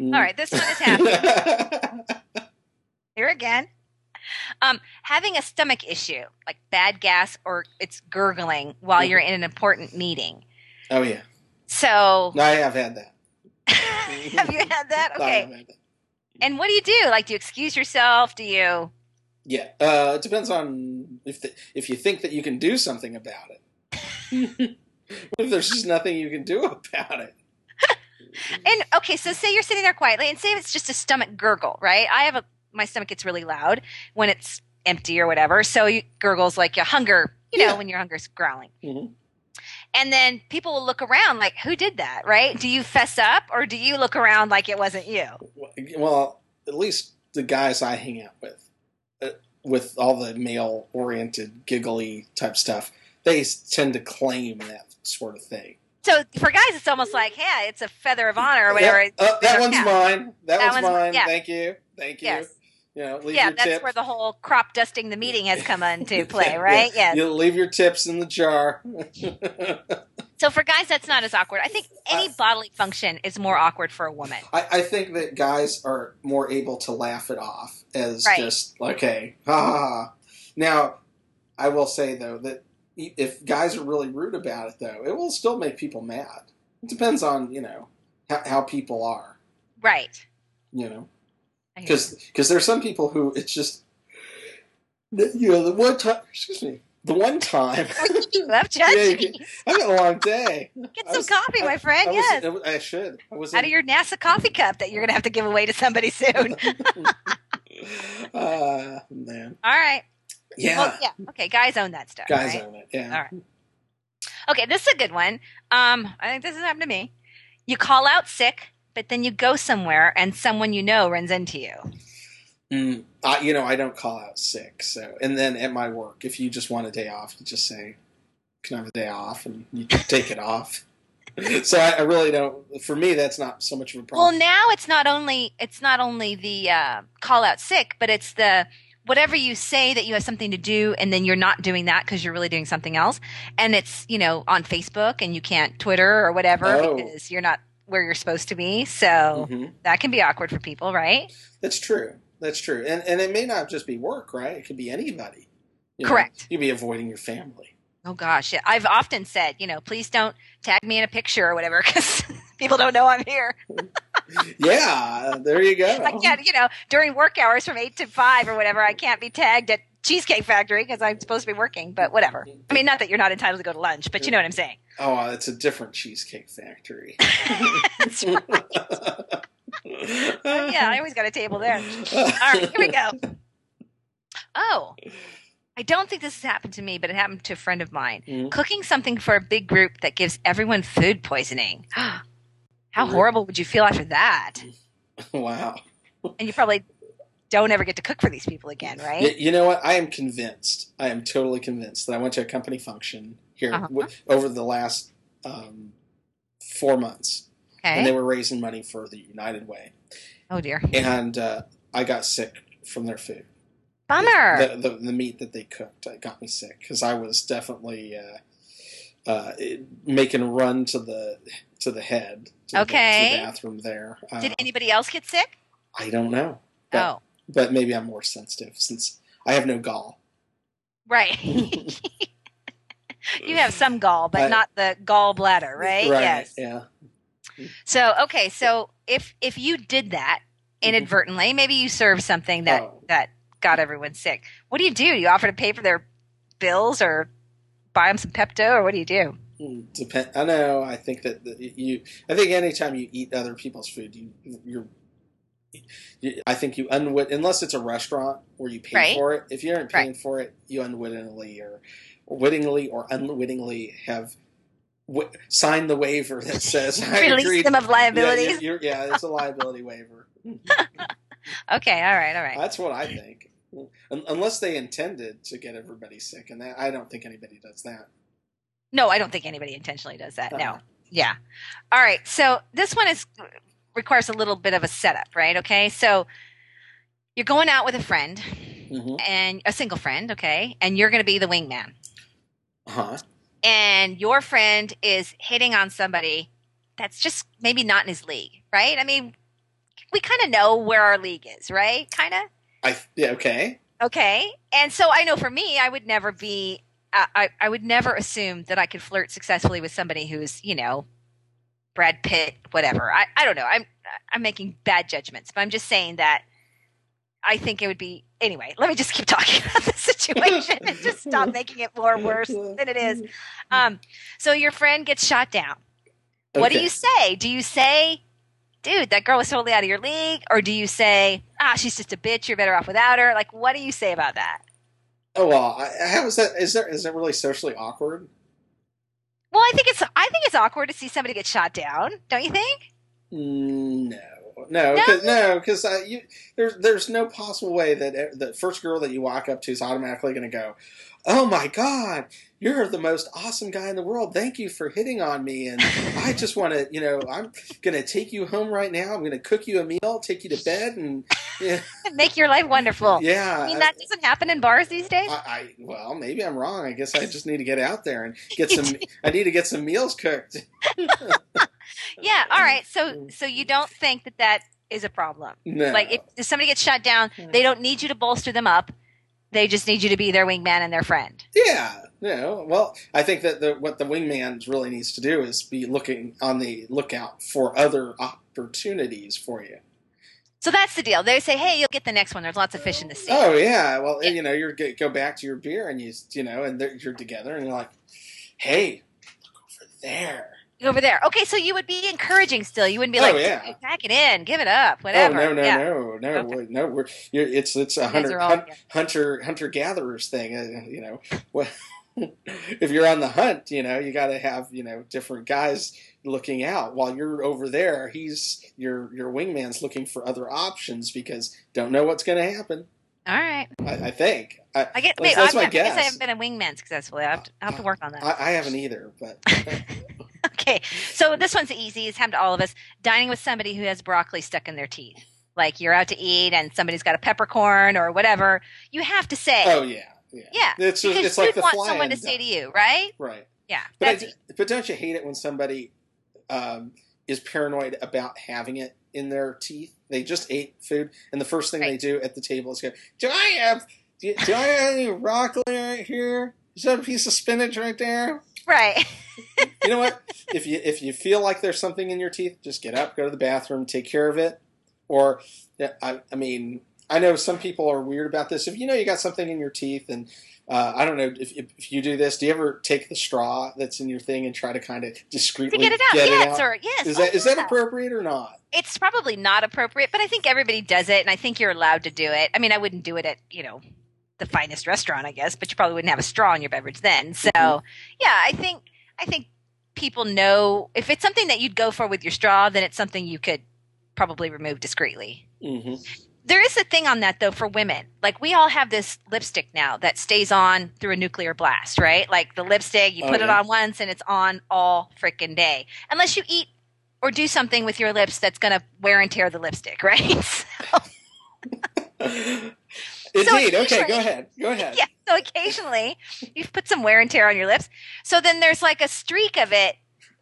Speaker 2: All right, this one is happening. Here again. Um, having a stomach issue, like bad gas or it's gurgling while you're in an important meeting.
Speaker 1: oh yeah
Speaker 2: So,
Speaker 1: no, i have had that
Speaker 2: have you had that? Okay.
Speaker 1: had that.
Speaker 2: And what do you do? Like, do you excuse yourself? Do you?
Speaker 1: Yeah, uh, it depends on if the, if you think that you can do something about it. what if there's just nothing you can do about it?
Speaker 2: And okay, so say you're sitting there quietly, and say it's just a stomach gurgle, right? I have a my stomach gets really loud when it's empty or whatever, so you gurgles like your hunger, you know,
Speaker 1: Yeah.
Speaker 2: when your hunger's growling.
Speaker 1: Mhm.
Speaker 2: And then people will look around like, who did that, right? Do you fess up or do you look around like it wasn't you?
Speaker 1: Well, at least the guys I hang out with, uh, with all the male-oriented, giggly type stuff, they tend to claim that sort of thing.
Speaker 2: So for guys, it's almost like, yeah, it's a feather of honor or whatever.
Speaker 1: Yeah, uh, that one's mine. That,
Speaker 2: That
Speaker 1: one's
Speaker 2: one's-
Speaker 1: mine.
Speaker 2: yeah.
Speaker 1: Thank you. Thank you.
Speaker 2: Yes.
Speaker 1: You know, leave
Speaker 2: Yeah,
Speaker 1: your
Speaker 2: that's
Speaker 1: tip.
Speaker 2: where the whole crop dusting the meeting has come into play, right?
Speaker 1: yeah.
Speaker 2: Yes.
Speaker 1: You leave your tips in the jar.
Speaker 2: So for guys, that's not as awkward. I think any
Speaker 1: Uh,
Speaker 2: bodily function is more awkward for a woman.
Speaker 1: I, I think that guys are more able to laugh it off as
Speaker 2: Right.
Speaker 1: just okay, ha ha ha. Now, I will say though that if guys are really rude about it, though, it will still make people mad. It depends on you know how, how people are,
Speaker 2: Right.
Speaker 1: you know,
Speaker 2: I
Speaker 1: because because there's some people who it's just you know the one time excuse me the one time
Speaker 2: you. Love
Speaker 1: Yeah,
Speaker 2: judging.
Speaker 1: I've had a long day.
Speaker 2: Get
Speaker 1: I
Speaker 2: some
Speaker 1: was-
Speaker 2: coffee, my friend.
Speaker 1: I,
Speaker 2: yes.
Speaker 1: was, I should. I was
Speaker 2: Out
Speaker 1: in-
Speaker 2: of your NASA coffee cup that you're going to have to give away to somebody soon.
Speaker 1: uh, man.
Speaker 2: All right.
Speaker 1: Yeah.
Speaker 2: Well, yeah. Okay. Guys own that stuff.
Speaker 1: Guys
Speaker 2: right?
Speaker 1: own it. Yeah.
Speaker 2: All right. Okay. This is a good one. Um, I think this has happened to me. You call out sick, but then you go somewhere and someone you know runs into you.
Speaker 1: Mm, I, you know, I don't call out sick. So, and then at my work, if you just want a day off, you just say, "Can I have a day off?" and you take it off. So I, I really don't. For me, that's not so much of a problem.
Speaker 2: Well, now it's not only it's not only the uh, call out sick, but it's the whatever you say that you have something to do, and then you're not doing that because you're really doing something else, and it's you know on Facebook and you can't Twitter or whatever
Speaker 1: Oh.
Speaker 2: because you're not where you're supposed to be. So
Speaker 1: Mhm.
Speaker 2: that can be awkward for people, right?
Speaker 1: That's true. That's true. And and it may not just be work, right? It could be anybody. You know,
Speaker 2: Correct.
Speaker 1: You'd be avoiding your family.
Speaker 2: Oh gosh, yeah. I've often said, you know, please don't tag me in a picture or whatever because people don't know I'm here.
Speaker 1: Yeah. There you go.
Speaker 2: I can't, you know, during work hours from eight to five or whatever, I can't be tagged at Cheesecake Factory because I'm supposed to be working. But whatever. I mean, not that you're not entitled to go to lunch, but you know what I'm saying.
Speaker 1: Oh, it's a different cheesecake factory.
Speaker 2: That's right. yeah, I always got a table there. All right, here we go. Oh, I don't think this has happened to me, but it happened to a friend of mine.
Speaker 1: Mhm.
Speaker 2: Cooking something for a big group that gives everyone food poisoning. How
Speaker 1: Really?
Speaker 2: horrible would you feel after that?
Speaker 1: Wow.
Speaker 2: And you probably don't ever get to cook for these people again, right?
Speaker 1: You know what? I am convinced. I am totally convinced that I went to a company function here
Speaker 2: Uh-huh.
Speaker 1: w- over the last um, four months, and they were raising money for the United Way,
Speaker 2: Oh dear.
Speaker 1: and uh, I got sick from their food.
Speaker 2: Bummer.
Speaker 1: The, the, the meat that they cooked uh, got me sick because I was definitely uh, uh, making a run to the to the head to, the-
Speaker 2: Okay.
Speaker 1: to the bathroom there. Uh,
Speaker 2: Did anybody else get sick?
Speaker 1: I don't know, but,
Speaker 2: Oh,
Speaker 1: but maybe I'm more sensitive since I have no gall.
Speaker 2: right. you have some gall, but
Speaker 1: I-
Speaker 2: not the gallbladder, right? Yes.
Speaker 1: Yeah.
Speaker 2: So okay, so if if you did that inadvertently, maybe you served something that
Speaker 1: Oh.
Speaker 2: that got everyone sick. What do you do? You offer to pay for their bills or buy them some Pepto, or what do you do?
Speaker 1: Mm, Depend. I know. I think that that you. I think anytime you eat other people's food, you you're. You, I think you unwit unless it's a restaurant where you pay
Speaker 2: Right.
Speaker 1: for it. If you aren't paying for it, you unwittingly or, or wittingly or unwittingly have w- signed the waiver that says I
Speaker 2: Release
Speaker 1: agreed.
Speaker 2: them of
Speaker 1: Yeah, you're, you're, yeah, it's a liability waiver.
Speaker 2: Okay, all right, all right.
Speaker 1: That's what I think. Unless they intended to get everybody sick, and that I don't think anybody does that.
Speaker 2: No, I don't think anybody intentionally does that. No.
Speaker 1: Uh-huh.
Speaker 2: Yeah. All right. So this one is requires a little bit of a setup, right? Okay. So you're going out with a friend
Speaker 1: hmm
Speaker 2: and a single friend, okay, and you're going to be the wingman.
Speaker 1: Huh?
Speaker 2: and your friend is hitting on somebody that's just maybe not in his league, right? I mean, we kind of know where our league is, right? Kind of.
Speaker 1: I yeah okay.
Speaker 2: Okay. And so I know for me, I would never be, I, I, would never assume that I could flirt successfully with somebody who's, you know, Brad Pitt, whatever. I, I don't know. I'm, I'm making bad judgments, but I'm just saying that I think it would be, anyway, let me just keep talking about the situation and just stop making it more worse than it is. Um, so your friend gets shot down. What do you say? Do you say, dude, that girl was totally out of your league? Or do you say, ah, she's just a bitch, you're better off without her? Like, what do you say about that?
Speaker 1: Oh well, I, how is that? Is there is that really socially awkward?
Speaker 2: Well, I think it's I think it's awkward to see somebody get shot down, don't you think?
Speaker 1: Mm, No, no,
Speaker 2: No?
Speaker 1: cause, no, because uh, you there's there's no possible way that the first girl that you walk up to is automatically going to go, "Oh my God, you're the most awesome guy in the world. Thank you for hitting on me, and I just want to, you know, I'm going to take you home right now. I'm going to cook you a meal, take you to bed, and yeah,
Speaker 2: Make your life wonderful.
Speaker 1: yeah."
Speaker 2: I mean, that doesn't happen in bars these days.
Speaker 1: I, I well, maybe I'm wrong. I guess I just need to get out there and get some. I need to get some meals cooked.
Speaker 2: yeah. All right. So mm. so you don't think that that is a problem?
Speaker 1: No,
Speaker 2: Like, if, if somebody gets shot down, they don't need you to bolster them up. They just need you to be their wingman and their friend.
Speaker 1: Yeah, no. Well, I think that the, what the wingman really needs to do is be looking on the lookout for other opportunities for you.
Speaker 2: So that's the deal. They say, "Hey, you'll get the next one. There's lots of fish in the sea."
Speaker 1: Oh yeah. Well, you know, you go back to your beer and you you know, and you're together and you're like, hey, look over there.
Speaker 2: Over there. Okay, so you would be encouraging still. You wouldn't be
Speaker 1: Oh,
Speaker 2: like,
Speaker 1: yeah.
Speaker 2: pack it in, give it up, whatever.
Speaker 1: Oh no no
Speaker 2: yeah.
Speaker 1: no no
Speaker 2: Okay.
Speaker 1: no we're it's it's a hunter
Speaker 2: all-
Speaker 1: hunt, hunter hunter gatherers thing. Uh, you know, Well, if you're on the hunt, you know you got to have you know different guys looking out while you're over there. He's your your wingman's looking for other options because don't know what's going to happen.
Speaker 2: All right.
Speaker 1: I, I think I,
Speaker 2: I get.
Speaker 1: That's-
Speaker 2: Wait,
Speaker 1: that's my
Speaker 2: I guess I haven't been a wingman successfully. I have to, I have to work on that.
Speaker 1: I, I haven't either, but
Speaker 2: Okay, so this one's easy. It's happened to all of us. Dining with somebody who has broccoli stuck in their teeth. Like you're out to eat and somebody's got a peppercorn or whatever. You have to say,
Speaker 1: oh yeah yeah
Speaker 2: yeah,
Speaker 1: It's
Speaker 2: because
Speaker 1: it's like the
Speaker 2: want someone to say to you, right?
Speaker 1: right.
Speaker 2: Yeah,
Speaker 1: But, I, but don't you hate it when somebody um, is paranoid about having it in their teeth? They just ate food, and the first thing they do at the table is go, "Do I have? Do, do I have any broccoli right here? Is that a piece of spinach right there?"
Speaker 2: Right.
Speaker 1: You know what? if you if you feel like there's something in your teeth, just get up, go to the bathroom, take care of it. Or, I, I mean, I know some people are weird about this. If you know you got something in your teeth, and uh, I don't know if, if, if you do this, do you ever take the straw that's in your thing and try to kind of discreetly
Speaker 2: to get it out, yes, or yes.
Speaker 1: is
Speaker 2: oh,
Speaker 1: that is that appropriate or not?
Speaker 2: it's probably not appropriate, but I think everybody does it, and I think you're allowed to do it. I mean, I wouldn't do it at you know the finest restaurant, I guess, but you probably wouldn't have a straw in your beverage then. So
Speaker 1: Mhm.
Speaker 2: yeah, I think I think people know if it's something that you'd go for with your straw, then it's something you could probably remove discreetly.
Speaker 1: hmm
Speaker 2: There is a thing on that though for women. Like we all have this lipstick now that stays on through a nuclear blast, right? Like the lipstick, you
Speaker 1: Oh,
Speaker 2: put it on once and it's on all freaking day. Unless you eat or do something with your lips that's going to wear and tear the lipstick, right?
Speaker 1: Indeed. okay, go ahead. Go ahead.
Speaker 2: yeah. So occasionally you've put some wear and tear on your lips. So then there's like a streak of it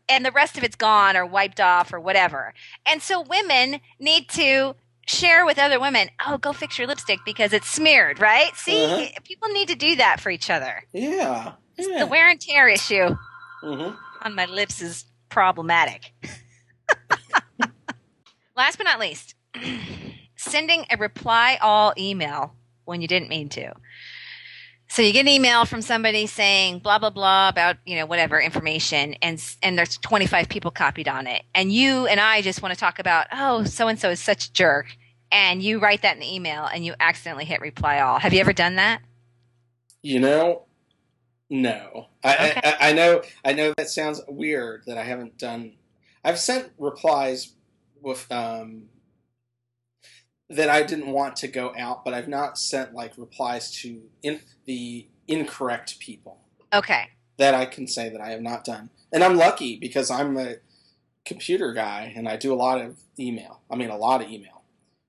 Speaker 2: and the rest of it's gone or wiped off or whatever. And so women need to share with other women, oh, go fix your lipstick because it's smeared, right? See,
Speaker 1: Uh-huh.
Speaker 2: people need to do that for each other.
Speaker 1: Yeah.
Speaker 2: The wear and tear issue
Speaker 1: hmm
Speaker 2: on my lips is problematic. Last but not least, sending a reply all email when you didn't mean to. So you get an email from somebody saying blah blah blah about you know whatever information, and and there's 25 people copied on it, and you and I just want to talk about oh so and so is such a jerk, and you write that in the email and you accidentally hit reply all. Have you ever done that?
Speaker 1: You know, no. I,
Speaker 2: Okay.
Speaker 1: I, I know. I know that sounds weird that I haven't done. I've sent replies with um, that I didn't want to go out, but I've not sent like replies to in, the incorrect people.
Speaker 2: Okay.
Speaker 1: That I can say that I have not done, and I'm lucky because I'm a computer guy and I do a lot of email. I mean, a lot of email.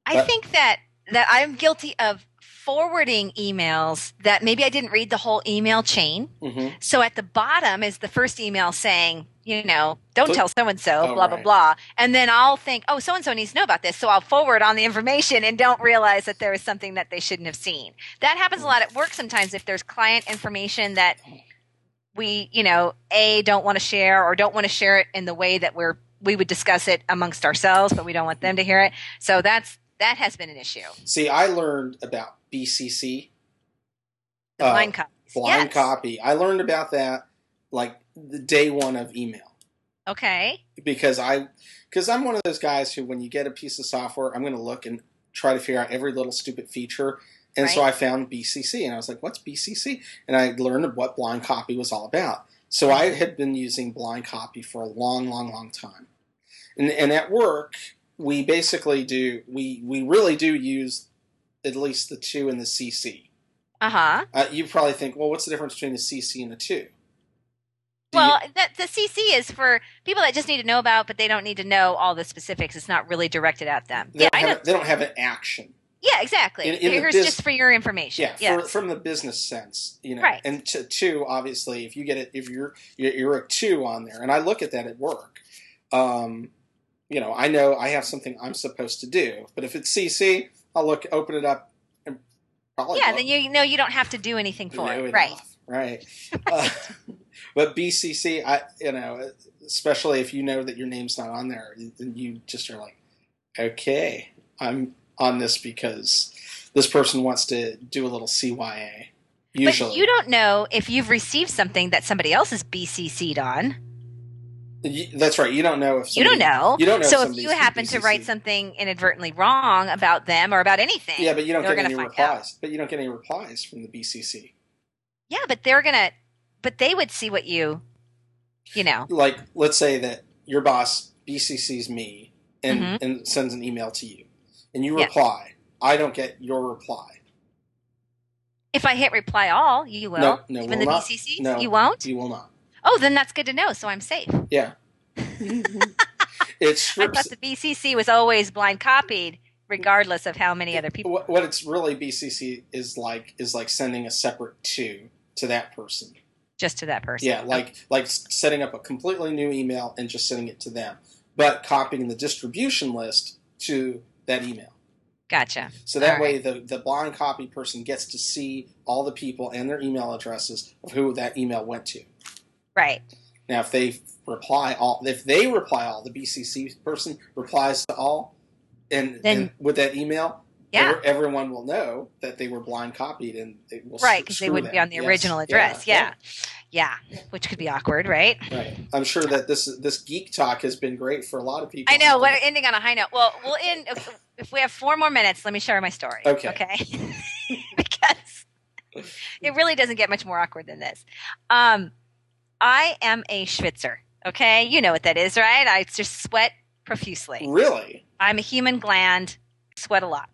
Speaker 2: I
Speaker 1: But-
Speaker 2: think that that I'm guilty of forwarding emails that maybe I didn't read the whole email chain.
Speaker 1: hmm
Speaker 2: So at the bottom is the first email saying, you know, don't
Speaker 1: So-
Speaker 2: tell so and so, blah blah
Speaker 1: right.
Speaker 2: blah, and then I'll think, oh, so and so needs to know about this, so I'll forward on the information and don't realize that there is something that they shouldn't have seen. That happens a lot at work sometimes if there's client information that we, you know, a don't want to share or don't want to share it in the way that we're we would discuss it amongst ourselves, but we don't want them to hear it. So that's that has been an issue.
Speaker 1: See, I learned about BCC,
Speaker 2: The
Speaker 1: Uh,
Speaker 2: blind copies.
Speaker 1: blind
Speaker 2: Yes.
Speaker 1: copy. I learned about that like the day one of email.
Speaker 2: Okay.
Speaker 1: because I because I'm one of those guys who when you get a piece of software, I'm going to look and try to figure out every little stupid feature. And so I found BCC and I was like, "What's BCC?" And I learned what blind copy was all about. So I had been using blind copy for a long, long, long time. And, and at work, we basically do we we really do use at least the to and the CC.
Speaker 2: Uh huh.
Speaker 1: Uh, you probably think, well, what's the difference between the CC and the to?
Speaker 2: Well, that, the CC is for people that just need to know about, but they don't need to know all the specifics. It's not really directed at them.
Speaker 1: they,
Speaker 2: Yeah,
Speaker 1: don't
Speaker 2: I know.
Speaker 1: they don't have an action.
Speaker 2: Yeah, exactly.
Speaker 1: In- in
Speaker 2: Here's
Speaker 1: bus-
Speaker 2: just for your information.
Speaker 1: Yeah,
Speaker 2: Yes.
Speaker 1: for, from the business sense, you know.
Speaker 2: Right.
Speaker 1: And to, two, obviously, if you get it, if you're you're a to on there, and I look at that at work, um, you know, I know I have something I'm supposed to do, but if it's CC, I'll look, open it up, and probably
Speaker 2: yeah, then you know you don't have to do anything for it.
Speaker 1: it
Speaker 2: Right.
Speaker 1: off, right. uh, but BCC, I you know, especially if you know that your name's not on there, then you just are like, okay, I'm on this because this person wants to do a little CYA. Usually,
Speaker 2: But you don't know if you've received something that somebody else is BCC'd on.
Speaker 1: That's right. You don't know if
Speaker 2: you don't know.
Speaker 1: You don't know.
Speaker 2: so if
Speaker 1: somebody's
Speaker 2: you happen to write something inadvertently wrong about them or about anything,
Speaker 1: yeah, but you don't get any replies. But you don't get any replies from the BCC.
Speaker 2: yeah, but they're gonna, but they would see what you, you know,
Speaker 1: Like, let's say that your boss BCCs me and
Speaker 2: Mhm.
Speaker 1: and sends an email to you, and you
Speaker 2: Yeah.
Speaker 1: reply. I don't get your reply.
Speaker 2: if I hit reply all, you will.
Speaker 1: No, no,
Speaker 2: Even
Speaker 1: will
Speaker 2: the
Speaker 1: not.
Speaker 2: BCCs,
Speaker 1: No.
Speaker 2: you won't.
Speaker 1: You will not.
Speaker 2: Oh, then that's good to know. So I'm safe.
Speaker 1: Yeah. it
Speaker 2: I thought the BCC was always blind copied, regardless of how many other people.
Speaker 1: what, what it's really BCC is like is like sending a separate to to that person.
Speaker 2: Just to that person.
Speaker 1: Yeah, like like setting up a completely new email and just sending it to them, but copying the distribution list to that email.
Speaker 2: Gotcha.
Speaker 1: So that
Speaker 2: All
Speaker 1: way, the the blind copy person gets to see all the people and their email addresses of who that email went to.
Speaker 2: Right.
Speaker 1: Now, if they reply all, if they reply all, the BCC person replies to all, and,
Speaker 2: Then-
Speaker 1: and with that email,
Speaker 2: Yeah.
Speaker 1: ev- everyone will know that they were blind copied, and it will
Speaker 2: Right, because they wouldn't be on the
Speaker 1: Yes.
Speaker 2: original address.
Speaker 1: Yeah,
Speaker 2: Yeah. yeah. Which could be awkward, right?
Speaker 1: right. I'm sure that this this geek talk has been great for a lot of people.
Speaker 2: I know. We're ending on a high note. Well, we'll end. If, if we have four more minutes, let me share my story.
Speaker 1: Okay.
Speaker 2: Okay. because it really doesn't get much more awkward than this. Um, I am a schwitzer. Okay, you know what that is, right? I just sweat profusely.
Speaker 1: Really?
Speaker 2: I'm a human gland, sweat a lot.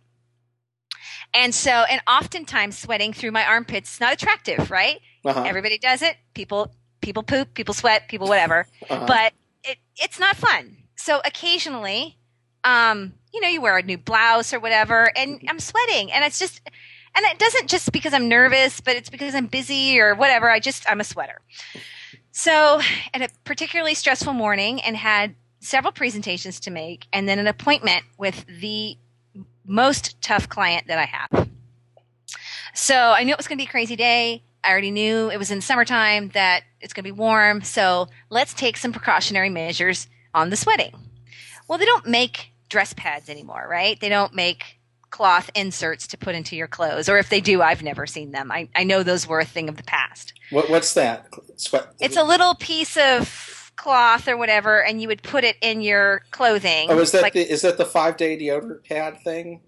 Speaker 2: And so, and oftentimes sweating through my armpits is not attractive, right?
Speaker 1: Uh-huh.
Speaker 2: Everybody does it. People, people poop, people sweat, people whatever.
Speaker 1: uh-huh.
Speaker 2: But it, it's not fun. So occasionally, um, you know, you wear a new blouse or whatever, and I'm sweating, and it's just, and it doesn't just because I'm nervous, but it's because I'm busy or whatever. I just, I'm a sweater. So, at a particularly stressful morning, and had several presentations to make, and then an appointment with the most tough client that I have. So I knew it was going to be a crazy day. I already knew it was in summertime that it's going to be warm. So let's take some precautionary measures on the sweating. Well, they don't make dress pads anymore, right? They don't make cloth inserts to put into your clothes. Or if they do, I've never seen them. I, I know those were a thing of the past.
Speaker 1: what, what's that? Sweat.
Speaker 2: It's a little piece of cloth or whatever, and you would put it in your clothing.
Speaker 1: Oh, is that
Speaker 2: Like-
Speaker 1: the is that the five day deodorant pad thing?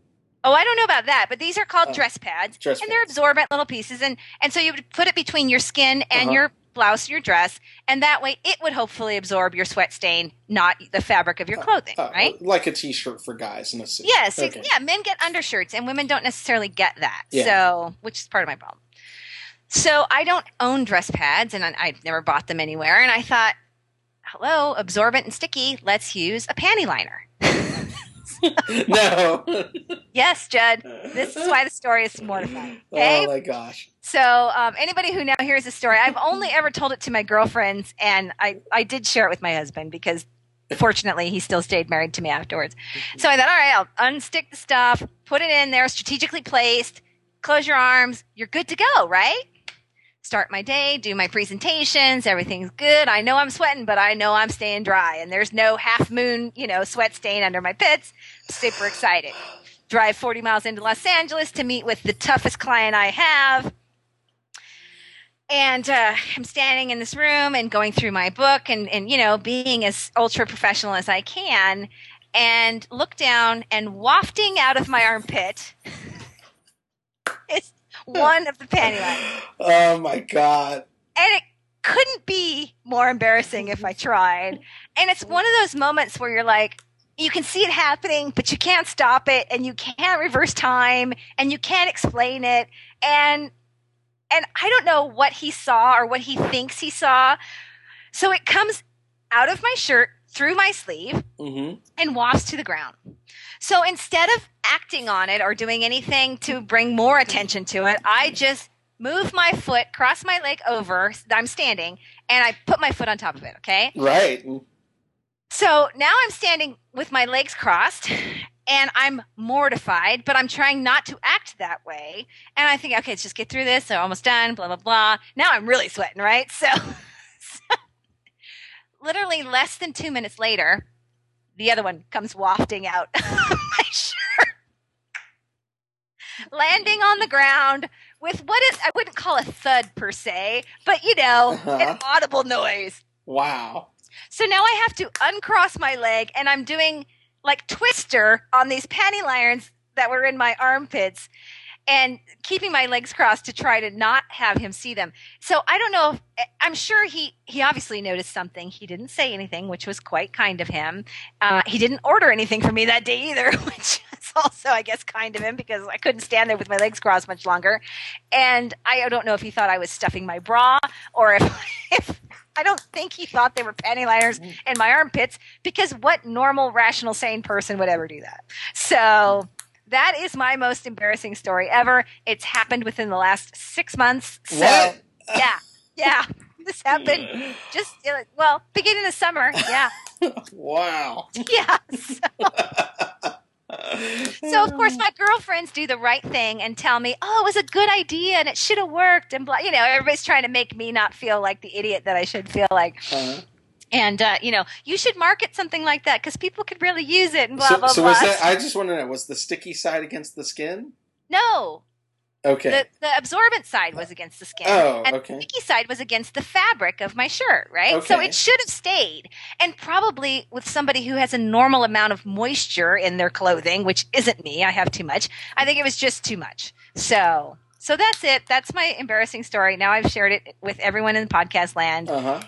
Speaker 2: Oh, I don't know about that, but these are called
Speaker 1: Oh,
Speaker 2: dress pads,
Speaker 1: dress
Speaker 2: and they're absorbent little pieces, and and so you would put it between your skin and
Speaker 1: Uh-huh.
Speaker 2: your blouse your dress, and that way it would hopefully absorb your sweat stain, not the fabric of your clothing,
Speaker 1: Uh,
Speaker 2: right?
Speaker 1: Like a t-shirt for guys in a suit.
Speaker 2: Yes,
Speaker 1: Okay.
Speaker 2: yeah. Men get undershirts, and women don't necessarily get that.
Speaker 1: Yeah.
Speaker 2: So, which is part of my problem. So I don't own dress pads, and I, I've never bought them anywhere. And I thought, hello, absorbent and sticky. Let's use a panty liner.
Speaker 1: no.
Speaker 2: Yes, Judd. This is why the story is mortifying. Okay.
Speaker 1: Oh my gosh.
Speaker 2: So, um, anybody who now hears the story, I've only ever told it to my girlfriends, and I, I did share it with my husband because fortunately he still stayed married to me afterwards. So I thought, all right, I'll unstick the stuff, put it in there, strategically placed, close your arms, you're good to go, right? Start my day, do my presentations, everything's good. I know I'm sweating, but I know I'm staying dry, and there's no half moon, you know, sweat stain under my pits. Super excited. Drive 40 miles into Los Angeles to meet with the toughest client I have and uh, I'm standing in this room and going through my book and, and you know being as ultra professional as I can, and look down and wafting out of my armpit is one of the panty liners,
Speaker 1: Oh my god.
Speaker 2: and it couldn't be more embarrassing if I tried. And it's one of those moments where you're like. You can see it happening, but you can't stop it, and you can't reverse time, and you can't explain it, and and I don't know what he saw or what he thinks he saw. So it comes out of my shirt through my sleeve
Speaker 1: hmm
Speaker 2: and wafts to the ground. So instead of acting on it or doing anything to bring more attention to it, I just move my foot, cross my leg over. I'm standing, and I put my foot on top of it. Okay.
Speaker 1: Right.
Speaker 2: So now I'm standing with my legs crossed and I'm mortified, but I'm trying not to act that way. And I think, okay, let's just get through this. I'm almost done, blah, blah, blah. Now I'm really sweating, right? So, so literally less than two minutes later, the other one comes wafting out my shirt, landing on the ground with what is, I wouldn't call a thud per se, but you know,
Speaker 1: Uh-huh.
Speaker 2: an audible noise.
Speaker 1: Wow.
Speaker 2: So now I have to uncross my leg and I'm doing like twister on these panty liners that were in my armpits and keeping my legs crossed to try to not have him see them. So I don't know if I'm sure he he obviously noticed something. He didn't say anything, which was quite kind of him. Uh, he didn't order anything for me that day either, which is also I guess kind of him because I couldn't stand there with my legs crossed much longer. And I don't know if he thought I was stuffing my bra or if if I don't think he thought they were panty liners in my armpits because what normal, rational, sane person would ever do that? So that is my most embarrassing story ever. It's happened within the last six months. So
Speaker 1: what?
Speaker 2: yeah, yeah, this happened just uh, well beginning of summer. Yeah,
Speaker 1: wow.
Speaker 2: yeah. So, so of course my girlfriends do the right thing and tell me, "Oh, it was a good idea and it should have worked." And blah, you know, everybody's trying to make me not feel like the idiot that I should feel like.
Speaker 1: Uh-huh.
Speaker 2: And uh, you know, you should market something like that because people could really use it. And blah
Speaker 1: so,
Speaker 2: blah
Speaker 1: so
Speaker 2: blah.
Speaker 1: was that? I just want to know: was the sticky side against the skin?
Speaker 2: no,
Speaker 1: Okay.
Speaker 2: the the absorbent side was against the skin,
Speaker 1: Oh,
Speaker 2: and
Speaker 1: okay.
Speaker 2: the sticky side was against the fabric of my shirt. Right,
Speaker 1: okay.
Speaker 2: so it should have stayed. And probably with somebody who has a normal amount of moisture in their clothing, which isn't me, I have too much. I think it was just too much. So. So that's it. That's my embarrassing story. Now I've shared it with everyone in podcast land.
Speaker 1: Uh huh.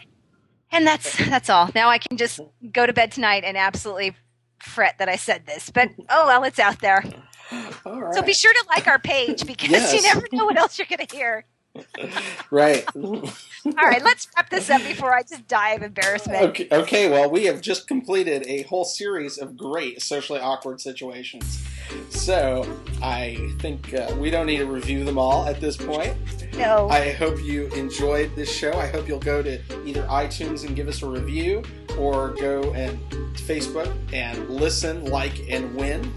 Speaker 2: And that's that's all. Now I can just go to bed tonight and absolutely fret that I said this. But oh well, it's out there.
Speaker 1: All right.
Speaker 2: So be sure to like our page because
Speaker 1: Yes.
Speaker 2: you never know what else you're going to hear.
Speaker 1: Right.
Speaker 2: All right, let's wrap this up before I just die of embarrassment.
Speaker 1: Okay, okay, well, we have just completed a whole series of great socially awkward situations. So, I think uh, we don't need to review them all at this point.
Speaker 2: No.
Speaker 1: I hope you enjoyed this show. I hope you'll go to either iTunes and give us a review or go and Facebook and listen, like, and win.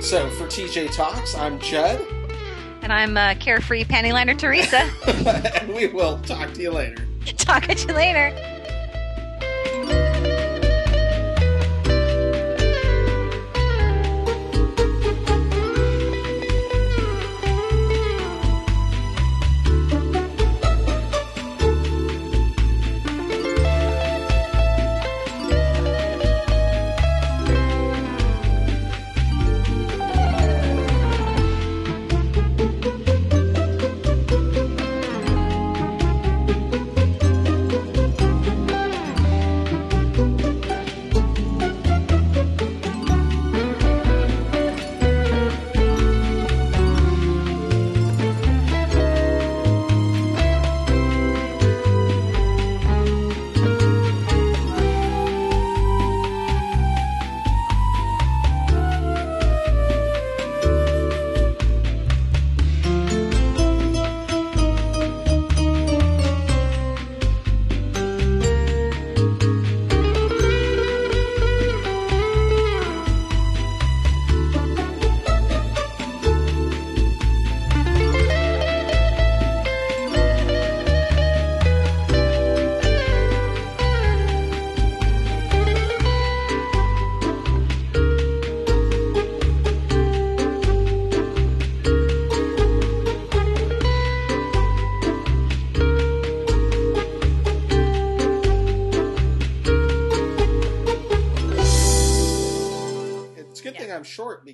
Speaker 1: So, for TJ Talks, I'm Judd,
Speaker 2: and I'm uh, carefree panty liner Teresa.
Speaker 1: and we will talk to you later.
Speaker 2: Talk at you later.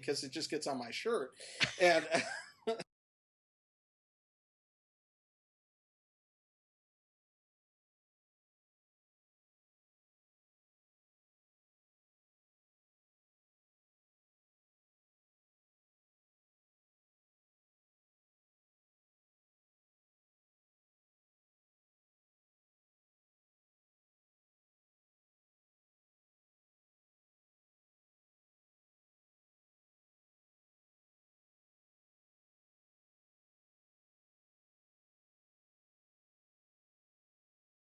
Speaker 1: Because it just gets on my shirt. And